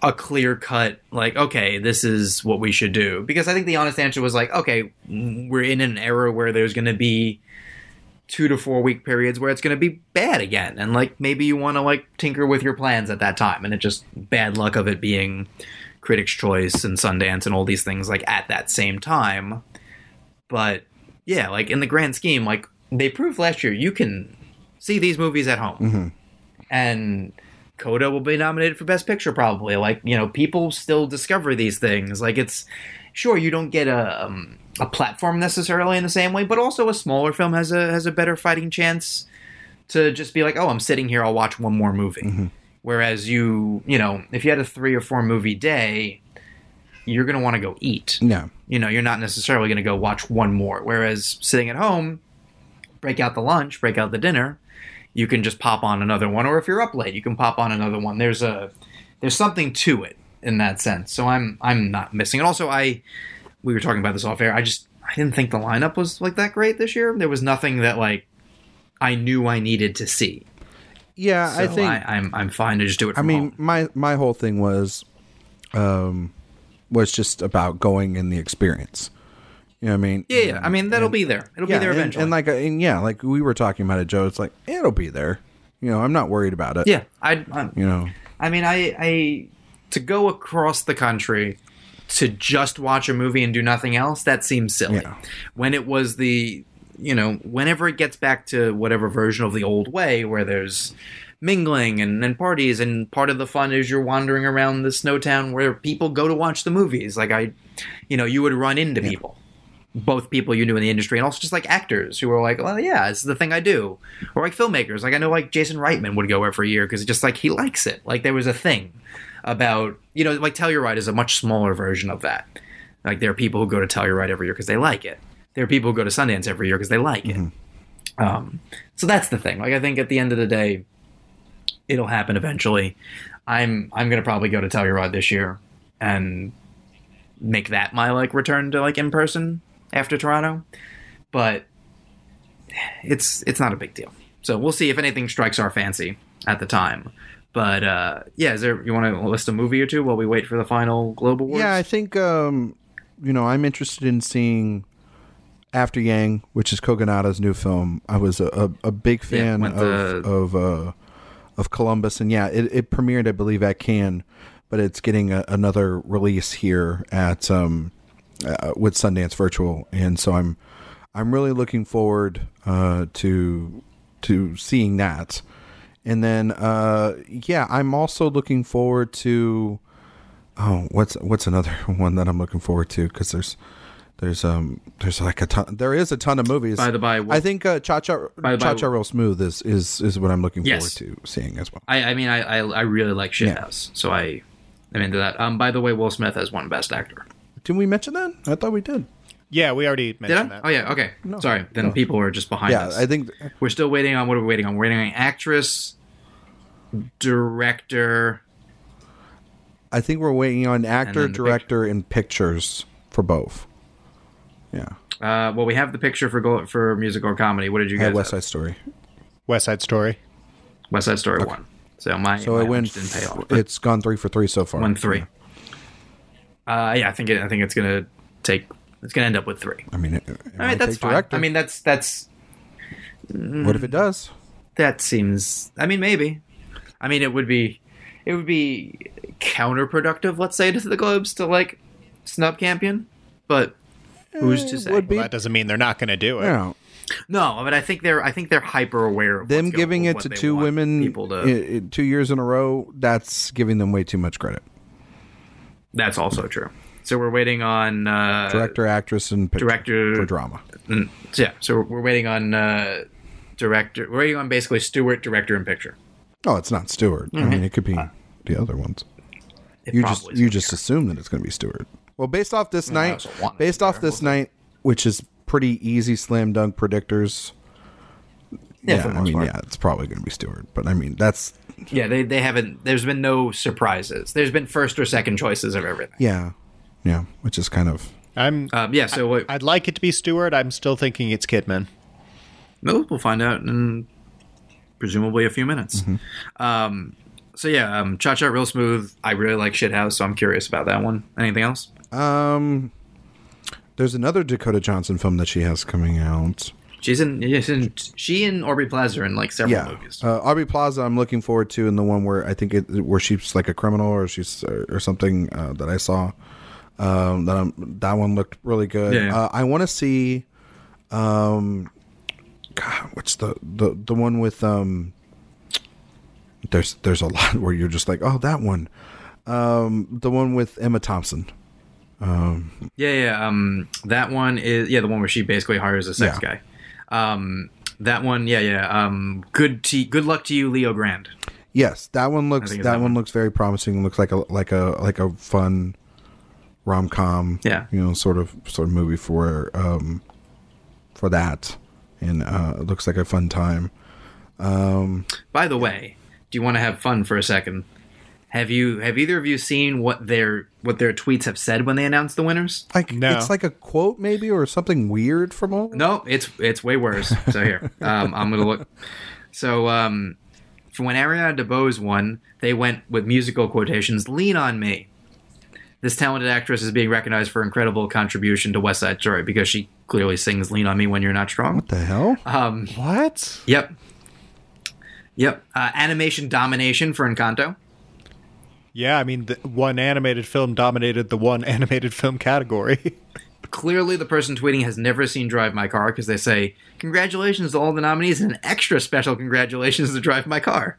a clear cut like okay this is what we should do. Because i think the honest answer was like okay we're in an era where there's going to be two to four week periods where it's going to be bad again. And like maybe you want to like tinker with your plans at that time and it just bad luck of it being critics choice and sundance and all these things like at that same time but yeah like in the grand scheme like they proved last year you can see these movies at home and Coda will be nominated for Best Picture probably. Like you know, people still discover these things. Like it's sure you don't get a um, a platform necessarily in the same way, but also a smaller film has a has a better fighting chance to just be like, oh, I'm sitting here, I'll watch one more movie. Whereas you, you know, if you had a three or four movie day, you're gonna want to go eat. Yeah. You know, you're not necessarily gonna go watch one more. Whereas sitting at home, break out the lunch, break out the dinner, you can just pop on another one. Or if you're up late you can pop on another one. There's a there's something to it in that sense. So i'm i'm not missing and also i we were talking about this off air. I just i didn't think the lineup was like that great this year. There was nothing that like i knew i needed to see Yeah, I think. I, i'm i'm fine to just do it I mean, home. my my whole thing was, um, was just about going in the experience. You know what I mean? yeah yeah i mean that'll be there it'll yeah, be there eventually And, like, uh, and yeah, like we were talking about it, Joe. It's like it'll be there. You know, I'm not worried about it. yeah i i You know. I mean, I, I to go across the country to just watch a movie and do nothing else, that seems silly. Yeah. When it was the, you know, whenever it gets back to whatever version of the old way where there's mingling and, and parties and part of the fun is you're wandering around the snow town where people go to watch the movies. Like I, you know, you would run into people. Both people you knew in the industry, and also just like actors who were like, "Well, yeah, it's the thing I do," or like filmmakers. Like I know, like Jason Reitman would go every year because just like he likes it. Like there was a thing about you know, like Telluride is a much smaller version of that. Like there are people who go to Telluride every year because they like it. There are people who go to Sundance every year because they like it. Um, so that's the thing. Like I think at the end of the day, it'll happen eventually. I'm I'm gonna probably go to Telluride this year and make that my like return to like in person after Toronto. But it's it's not a big deal. So we'll see if anything strikes our fancy at the time. But uh, yeah, is there you want to list a movie or two while we wait for the final Global Awards? Yeah, I think um, you know I'm interested in seeing After Yang, which is Kogonada's new film. I was a, a, a big fan went of to- of uh, of Columbus, and yeah, it, it premiered, I believe, at Cannes, but it's getting a, another release here at um, uh, with Sundance Virtual, and so I'm I'm really looking forward uh, to to seeing that. And then, uh, yeah, I'm also looking forward to Oh, what's what's another (laughs) one that I'm looking forward to? Because there's there's um there's like a ton there is a ton of movies. By the by, I think uh, Cha Cha By the by- Cha Cha Real Smooth is is is what I'm looking Yes. forward to seeing as well. I, I mean, I, I I really like Shithouse, so I I'm into that. Um, by the way, Will Smith has won Best Actor. Didn't we mention that? I thought we did. Yeah, we already Did I? mentioned that. Oh yeah. Okay. Sorry. Then people are just behind Yeah, us. I think We're still waiting on what are we waiting on? We're waiting on actress, director. I think we're waiting on actor, then the director, and pictures for both. Yeah, Uh, well, we have the picture for go- for music or comedy. What did you I guys? had West have? Side Story. West Side Story. West Side Story won. So my So my it went. Didn't pay off, it's gone three for three so far. won three. Uh, yeah, I think it, I think it's gonna take. It's gonna end up with three. I mean, it, it All right, might that's take fine. director. I mean, that's that's what if it does? that seems. I mean, maybe. I mean, it would be, it would be counterproductive. Let's say to the Globes to like snub Campion, but who's to say? would be. Well, that doesn't mean they're not going to do it. You No, but I think they're. I think they're hyper aware of them giving going, it what to two women People to. i- i- two years in a row. That's giving them way too much credit. that's also true. So we're waiting on uh, Director, actress, and picture director- for drama. Mm, so yeah, so we're, we're waiting on uh, director. We're waiting on basically Stewart, director, and picture. Oh, it's not Stewart. I mean, it could be the other ones. It You just you gonna just assume that it's going to be Stewart. Well, based off this I night, also want it to based be off there. this night, which is pretty easy slam dunk predictors. Yeah, Yeah, I mean, part. yeah, it's probably going to be Stewart. But I mean, that's Yeah, they they haven't. There's been no surprises. There's been first or second choices of everything. Yeah, yeah, which is kind of I'm. Um, yeah. So what, I'd like it to be Stewart. I'm still thinking it's Kidman. no, we'll find out in presumably a few minutes. Um, so yeah, um, Cha Cha real smooth. I really like Shithouse, so I'm curious about that one. Anything else? Um. There's another Dakota Johnson film that she has coming out. She's in. She's in she and Aubrey Plaza are in like several Yeah, movies. uh, Aubrey Plaza. I'm looking forward to, in the one where I think it where she's like a criminal or she's or something uh, that I saw. Um, that I'm, that one looked really good. Yeah. Uh, I want to see. Um, God, what's the the the one with um. There's there's a lot (laughs) where you're just like, oh, that one. Um, the one with Emma Thompson. Yeah, yeah. Um, that one is yeah the one where she basically hires a sex Yeah. guy. Um, that one, yeah, yeah. Um, good to good luck to you, Leo Grand. Yes, that one looks that, that one, looks very promising. Looks like a like a like a fun rom com. Yeah. you know, sort of sort of movie for um for that, and uh, it looks like a fun time. By the way, do you want to have fun for a second? Have you have either of you seen what their what their tweets have said when they announced the winners? Like No. it's like a quote maybe or something weird from all. No, it's it's way worse. So here, (laughs) um, I'm gonna look. So um, for when Ariana DeBose won, they went with musical quotations. Lean on me. This talented actress is being recognized for incredible contribution to West Side Story because she clearly sings "Lean on Me" when you're not strong. What the hell? Um, What? yep, yep. Uh, animation domination for Encanto. Yeah, I mean, the one animated film dominated the one (laughs) animated film category. Clearly, the person tweeting has never seen Drive My Car because they say, Congratulations to all the nominees and an extra special congratulations to Drive My Car.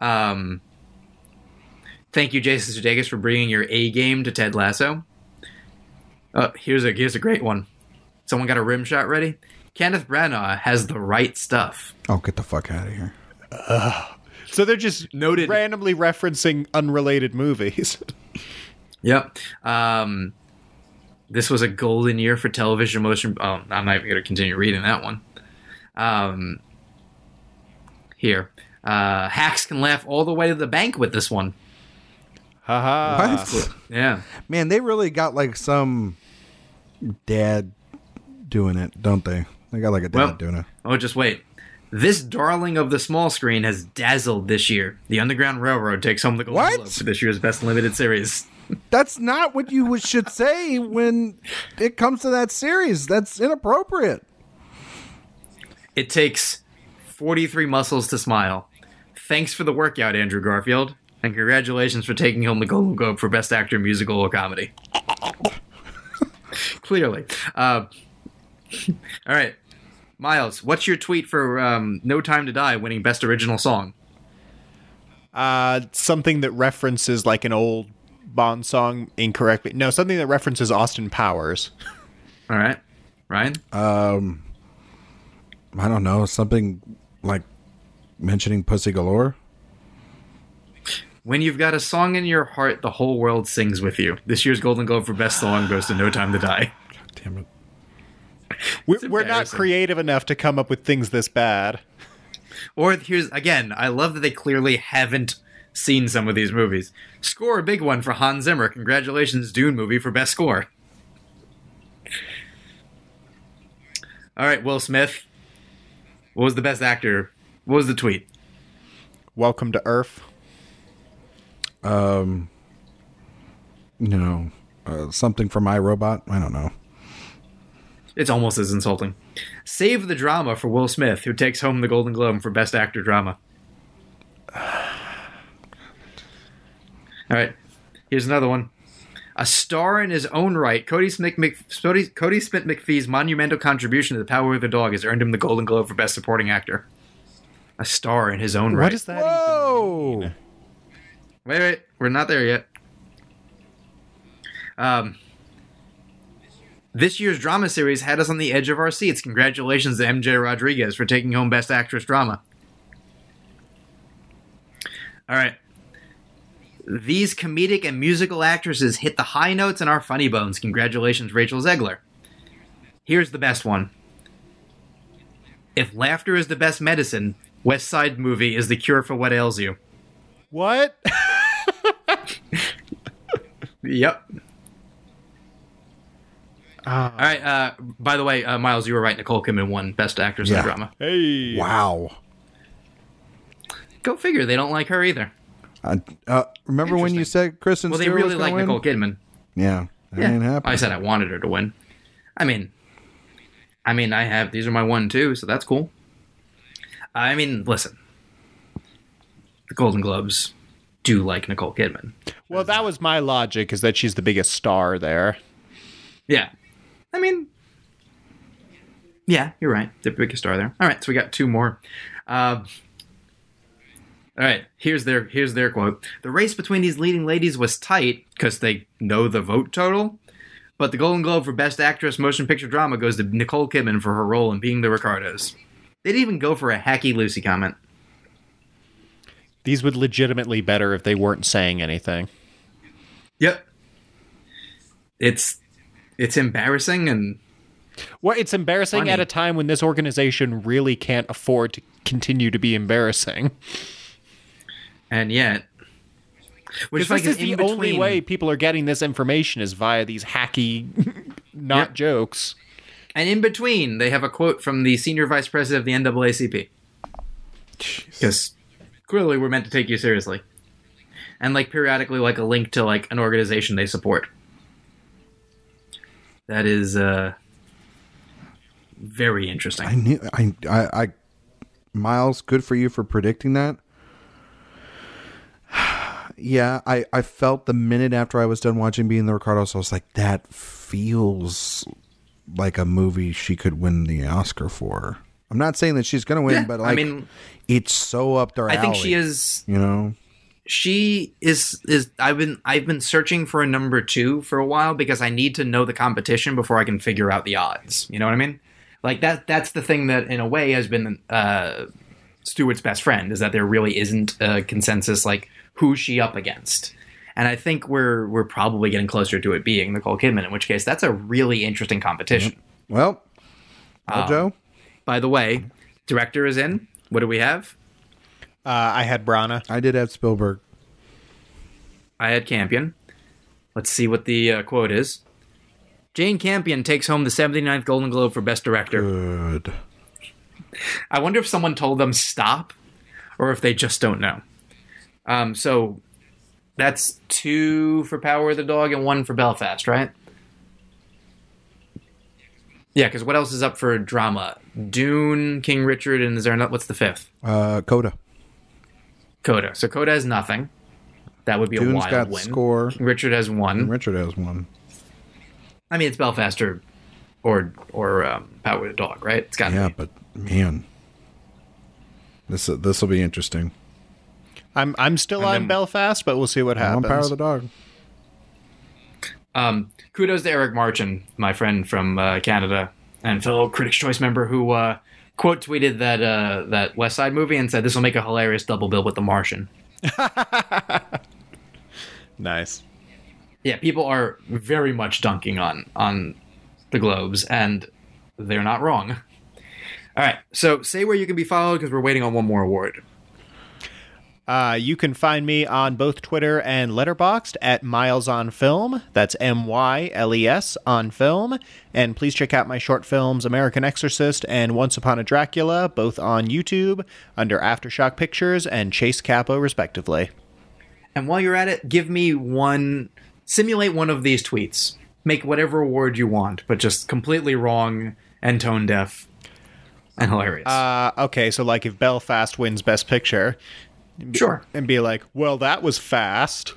Um, thank you, Jason Sudeikis, for bringing your A game to Ted Lasso. Uh, here's a here's a great one. Someone got a rim shot ready. Kenneth Branagh has the right stuff. Oh, get the fuck out of here! So they're just Noted. randomly referencing unrelated movies. (laughs) Yep. Um, this was a golden year for television motion. Oh, I'm not even going to continue reading that one. Um, here. Uh, hacks can laugh all the way to the bank with this one. Haha. What? Yeah. Man, they really got like some dad doing it, don't they? They got like a dad Well- doing it. Oh, just wait. This darling of the small screen has dazzled this year. The Underground Railroad takes home the Golden What? Globe for this year's best limited series. That's not what you should say when it comes to that series. That's inappropriate. It takes 43 muscles to smile. Thanks for the workout, Andrew Garfield. And congratulations for taking home the Golden Globe for Best Actor in Musical or Comedy. (laughs) Clearly. Uh, (laughs) all right. Miles, what's your tweet for um, No Time to Die winning Best Original Song? Uh, something that references like an old Bond song incorrectly. No, something that references Austin Powers. (laughs) All right. Ryan? Um, I don't know something like mentioning Pussy Galore. When you've got a song in your heart, the whole world sings with you. This year's Golden Globe for Best Song goes to No Time to Die. Damn it! (laughs) We're, we're not creative enough to come up with things this bad. Or here's again, I love that they clearly haven't seen some of these movies. Score a big one for Hans Zimmer. Congratulations, Dune movie for best score. All right, Will Smith. What was the best actor? What was the tweet? Welcome to Earth. You know, uh, something from iRobot. I don't know. It's almost as insulting. Save the drama for Will Smith, who takes home the Golden Globe for best actor drama. All right, here's another one. A star in his own right, Cody Smith, Mc, Cody, Kodi Smit-McPhee's monumental contribution to the power of the dog has earned him the Golden Globe for Best Supporting Actor. A star in his own right. What is that? Whoa! Wait, wait, we're not there yet. Um, this year's drama series had us on the edge of our seats. Congratulations to MJ Rodriguez for taking home Best Actress Drama. All right. These comedic and musical actresses hit the high notes in our funny bones. Congratulations, Rachel Zegler. Here's the best one. If laughter is the best medicine, West Side movie is the cure for what ails you. What? (laughs) Yep. All right. Uh, by the way, uh, Miles, you were right. Nicole Kidman won Best Actress in a Drama. hey. Wow. Go figure. They don't like her either. Uh, uh, remember when you said Kristen Well, they Stewart really was like win? Nicole Kidman. Yeah, that Yeah. ain't happening. I said I wanted her to win. I mean, I mean, I have these are my one two, so that's cool. I mean, listen, the Golden Globes do like Nicole Kidman. Well, that was my logic, is that she's the biggest star there. Yeah, I mean, yeah, you're right. The biggest star there. All right, so we got two more. Uh, all right, here's their here's their quote. The race between these leading ladies was tight because they know the vote total. But the Golden Globe for Best Actress Motion Picture Drama goes to Nicole Kidman for her role in Being the Ricardos. They didn't even go for a hacky Lucy comment. These would legitimately better if they weren't saying anything. Yep. It's it's embarrassing and Well, it's embarrassing Funny. at a time when this organization really can't afford to continue to be embarrassing. and yet which Because this is in the only way people are getting this information is via these hacky, (laughs) not Yep. jokes. And in between, they have a quote from the senior vice president of the NAACP. Because clearly we're meant to take you seriously. And like periodically like a link to like an organization they support. That is uh very interesting. I knew. I, I. I. Miles, good for you for predicting that. (sighs) yeah, I. I felt the minute after I was done watching Being the Ricardos, I was like, that feels like a movie she could win the Oscar for. I'm not saying that she's going to win, Yeah, but I mean- it's so up their I think she is You know. She is is I've been I've been searching for a number two for a while because I need to know the competition before I can figure out the odds. You know what I mean? Like that that's the thing that in a way has been uh Stewart's best friend is that there really isn't a consensus like who's she up against. And I think we're we're probably getting closer to it being Nicole Kidman, in which case that's a really interesting competition. Well, Um, well, Joe. By the way, director is in. What do we have? Uh, I had Branagh. I did have Spielberg. I had Campion. Let's see what the uh, quote is. Jane Campion takes home the 79th Golden Globe for Best Director. Good. I wonder if someone told them stop or if they just don't know. Um, so that's two for Power of the Dog and one for Belfast, right? Yeah, because what else is up for drama? Dune, King Richard, and is there not? What's the fifth? Uh, Coda. Coda. So Coda has nothing. That would be a Dune's wild got win. score. Richard has one. Richard has one. I mean, it's Belfast or or or um, Power of the Dog, right? It's got to Yeah, be. but man, this this will be interesting. I'm I'm still on then- Belfast, but we'll see what I want happens. Power of the Dog. Um, kudos to Eric Marchin, my friend from uh, Canada and fellow Critics' Choice member, who uh, quote tweeted that uh, that West Side movie and said this will make a hilarious double bill with The Martian. (laughs) nice. Yeah, people are very much dunking on on the Globes, and they're not wrong. All right, so say where you can be followed because we're waiting on one more award. Uh, you can find me on both Twitter and Letterboxd at Miles on Film. That's M Y L E S on Film. And please check out my short films American Exorcist and Once Upon a Dracula, both on YouTube under Aftershock Pictures and Chase Capo, respectively. And while you're at it, give me one, simulate one of these tweets. Make whatever award you want, but just completely wrong and tone deaf and hilarious. Uh, okay, so like if Belfast wins Best Picture, sure. and be like, well, that was fast.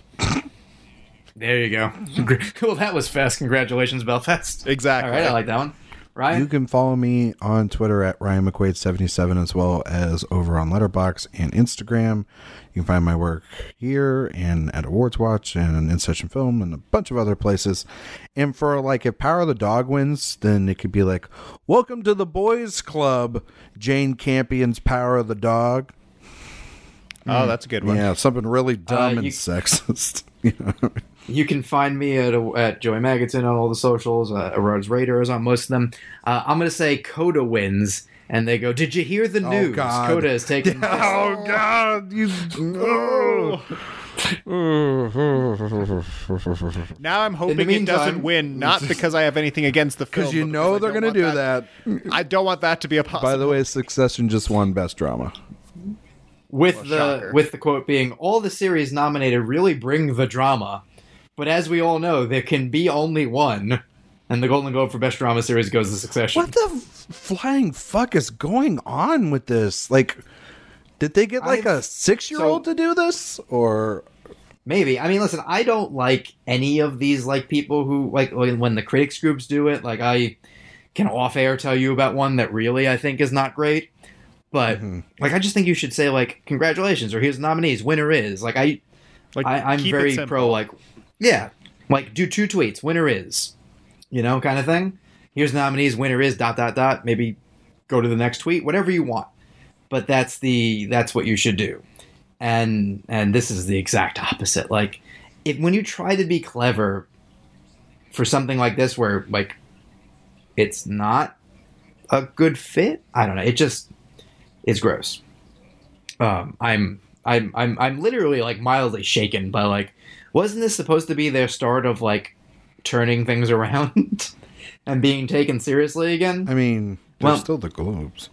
There you go. (laughs) well, that was fast. Congratulations, Belfast. Exactly. All right, I like that one. Ryan? You can follow me on Twitter at Ryan McQuaid77 as well as over on Letterboxd and Instagram. You can find my work here and at Awards Watch and In Session Film and a bunch of other places. And for like if Power of the Dog wins, then it could be like, Welcome to the Boys Club, Jane Campion's Power of the Dog. Oh, that's a good one. Yeah, something really dumb Uh, and you- sexist. (laughs) you know? You can find me at at Joey Magidson on all the socials. Uh, Awards Radar is on most of them. Uh, I'm going to say Coda wins, and they go, "Did you hear the news? Oh, God. Coda has taken." (laughs) Oh God! You. Oh. (laughs) Now I'm hoping it doesn't win, not because I have anything against the film, Because you but know they're going to want do that. I don't want that to be a possibility. By the way, Succession just won Best Drama. With the shocker. with the quote being all the series nominated really bring the drama but as we all know there can be only one. And the golden globe for best drama series goes to succession. What the flying fuck is going on with this? Like, did they get like I've- a six-year-old so- to do this, or maybe. I mean listen i don't like any of these like people who like when the critics groups do it like i can off air tell you about one that really i think is not great but Mm-hmm. like i just think you should say like congratulations or here's the nominees winner is like i like, I, I'm very pro like yeah, like do two tweets. Winner is, you know, kind of thing. Here's the nominees. Winner is dot dot dot. Maybe go to the next tweet. Whatever you want. But that's the that's what you should do. And and this is the exact opposite. Like if when you try to be clever for something like this, where like it's not a good fit. I don't know. It just is gross. Um, I'm I'm I'm I'm literally like mildly shaken by like wasn't this supposed to be their start of like turning things around (laughs) and being taken seriously again? I mean, they're Well- still the Globes.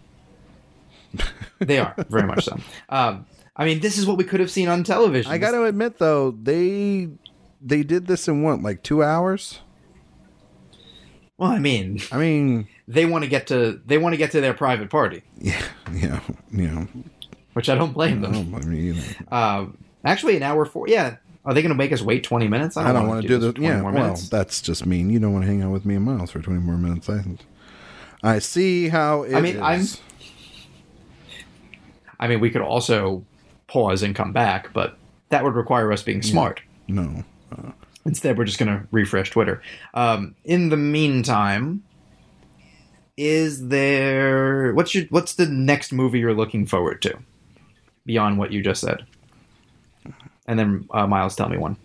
(laughs) They are very much so. Um, I mean, this is what we could have seen on television. I got to admit though, they they did this in what, like two hours? Well, I mean, I mean, they want to get to they want to get to their private party, yeah, yeah, yeah. which I don't blame them. I mean, you know, Um, actually, an hour four. Yeah, are they going to make us wait twenty minutes? I don't wanna want to do this the yeah. more Well, minutes. that's just mean. You don't want to hang out with me and Miles for twenty more minutes. I, I see how it I mean, I'm- I mean, we could also pause and come back, but that would require us being smart. no. Instead, we're just going to refresh Twitter. Um, in the meantime, is there what's your what's the next movie you're looking forward to beyond what you just said? And then uh, Miles, tell me one.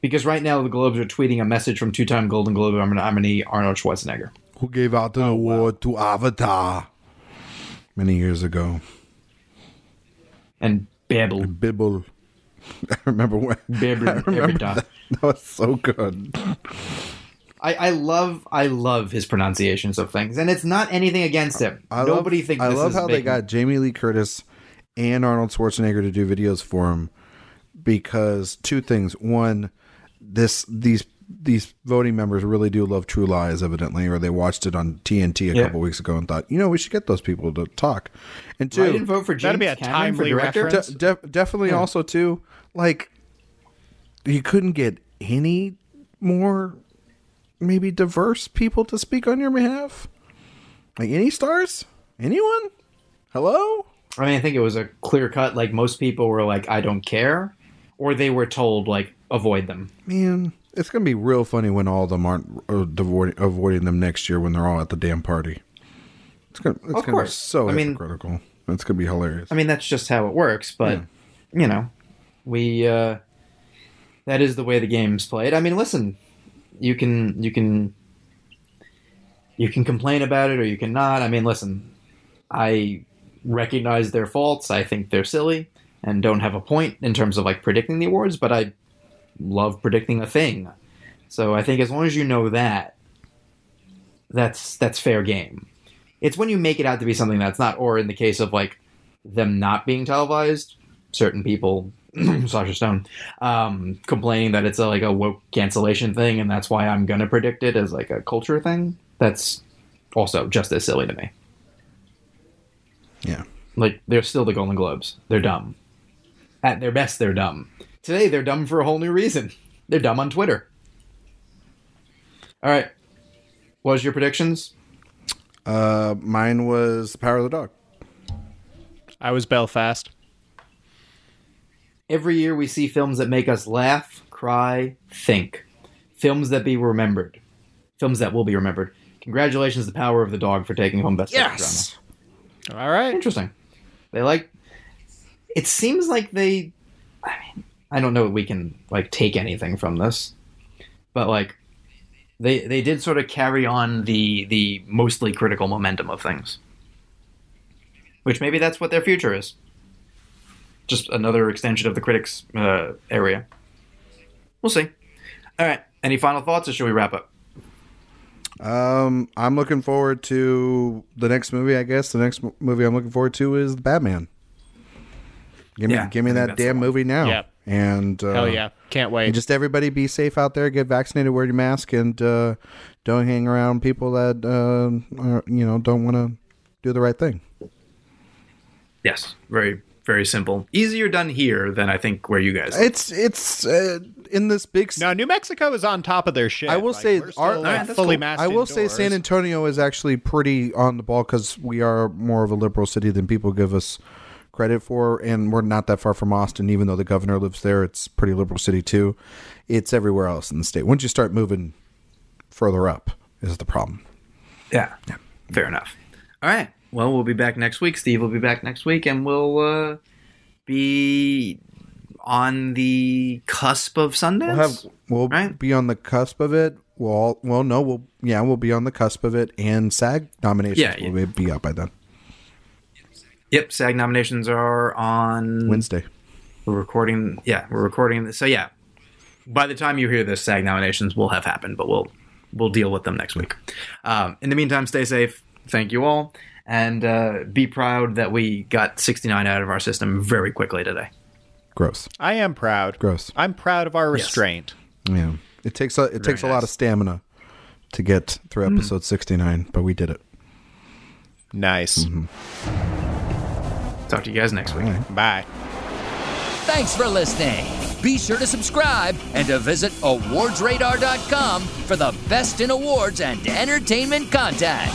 Because right now the Globes are tweeting a message from two-time Golden Globe nominee Arnold Schwarzenegger. Who gave out Oh, the award to Avatar many years ago? And babble, Bibble. (laughs) I remember when. babble (laughs) I remember that. That was so good. I, I love I love his pronunciations of things, and it's not anything against him. I Nobody love, thinks I this love is how they got Jamie Lee Curtis and Arnold Schwarzenegger to do videos for him because two things. One, this these these voting members really do love True Lies, evidently, or they watched it on TNT a Yeah. couple weeks ago and thought, you know, we should get those people to talk. And I didn't two, vote for James That'd be a Cameron for timely director. reference. de- def- definitely also too, like you couldn't get any more maybe diverse people to speak on your behalf. Like any stars? Anyone? Hello? I mean, I think it was a clear cut. Like most people were like, "I don't care," or they were told like, "Avoid them." Man, it's gonna be real funny when all of them aren't uh, avoiding, avoiding them next year when they're all at the damn party. It's gonna, it's Of gonna course. be so I mean- hypocritical. It's gonna be hilarious. I mean, that's just how it works. But you know, we uh, that is the way the game's played. I mean, listen, you can you can you can complain about it or you cannot. I mean, listen, I recognize their faults. I think they're silly and don't have a point in terms of like predicting the awards, but I love predicting a thing. So I think as long as you know that, that's that's fair game. It's when you make it out to be something that's not, or in the case of like them not being televised, certain people, (clears throat) Sasha Stone, um, complaining that it's a, like a woke cancellation thing, and that's why I'm gonna predict it as like a culture thing. That's also just as silly to me. yeah. Like they're still the Golden Globes. They're dumb. At their best, they're dumb. Today, they're dumb for a whole new reason. They're dumb on Twitter. All right. What was your predictions? Uh, mine was the Power of the Dog. I was Belfast. Every year we see films that make us laugh, cry, think. Films that be remembered. Films that will be remembered. Congratulations, The Power of the Dog, for taking home Best Drama. All right. Interesting. They like. It seems like they. I mean, I don't know if we can like take anything from this, but like, they they did sort of carry on the the mostly critical momentum of things. which maybe that's what their future is. Just another extension of the critics uh, area. We'll see. All right. Any final thoughts, or should we wrap up? Um, I'm looking forward to the next movie. I guess the next movie I'm looking forward to is Batman. Give me, Yeah, give me that damn one. movie now. Yep. And uh, Hell yeah. Can't wait. And just everybody be safe out there. Get vaccinated. Wear your mask, and uh, don't hang around people that uh, are, you know don't want to do the right thing. Yes. Very, very simple. Easier done here than I think where you guys. Are. It's it's uh, in this big. s- no, New Mexico is on top of their shit. I will Like, say our- still, Alright, fully cool. masked I will say. San Antonio is actually pretty on the ball because we are more of a liberal city than people give us credit for, and we're not that far from Austin. Even though the governor lives there, it's pretty liberal city too. It's everywhere else in the state. Once you start moving further up, is the problem. yeah. Yeah. Fair enough. All right. Well, we'll be back next week. Steve will be back next week, and we'll uh, be on the cusp of Sundance. We'll have we'll Right. be on the cusp of it. We'll all, well no we'll yeah we'll be on the cusp of it, and SAG nominations Yeah, yeah. will be- be out by then. Yep. SAG nominations are on Wednesday. We're recording. Yeah, we're recording. This, so yeah, by the time you hear this, SAG nominations will have happened, but we'll we'll deal with them next week. Um, in the meantime, stay safe. Thank you all, and uh, be proud that we got 69 out of our system very quickly today. Gross. I am proud. Gross. I'm proud of our restraint. Yeah. It takes a it takes a lot of stamina to get through episode sixty nine, but we did it. Nice. Talk to you guys next week. Bye. Thanks for listening. Be sure to subscribe and to visit awardsradar.com for the best in awards and entertainment content.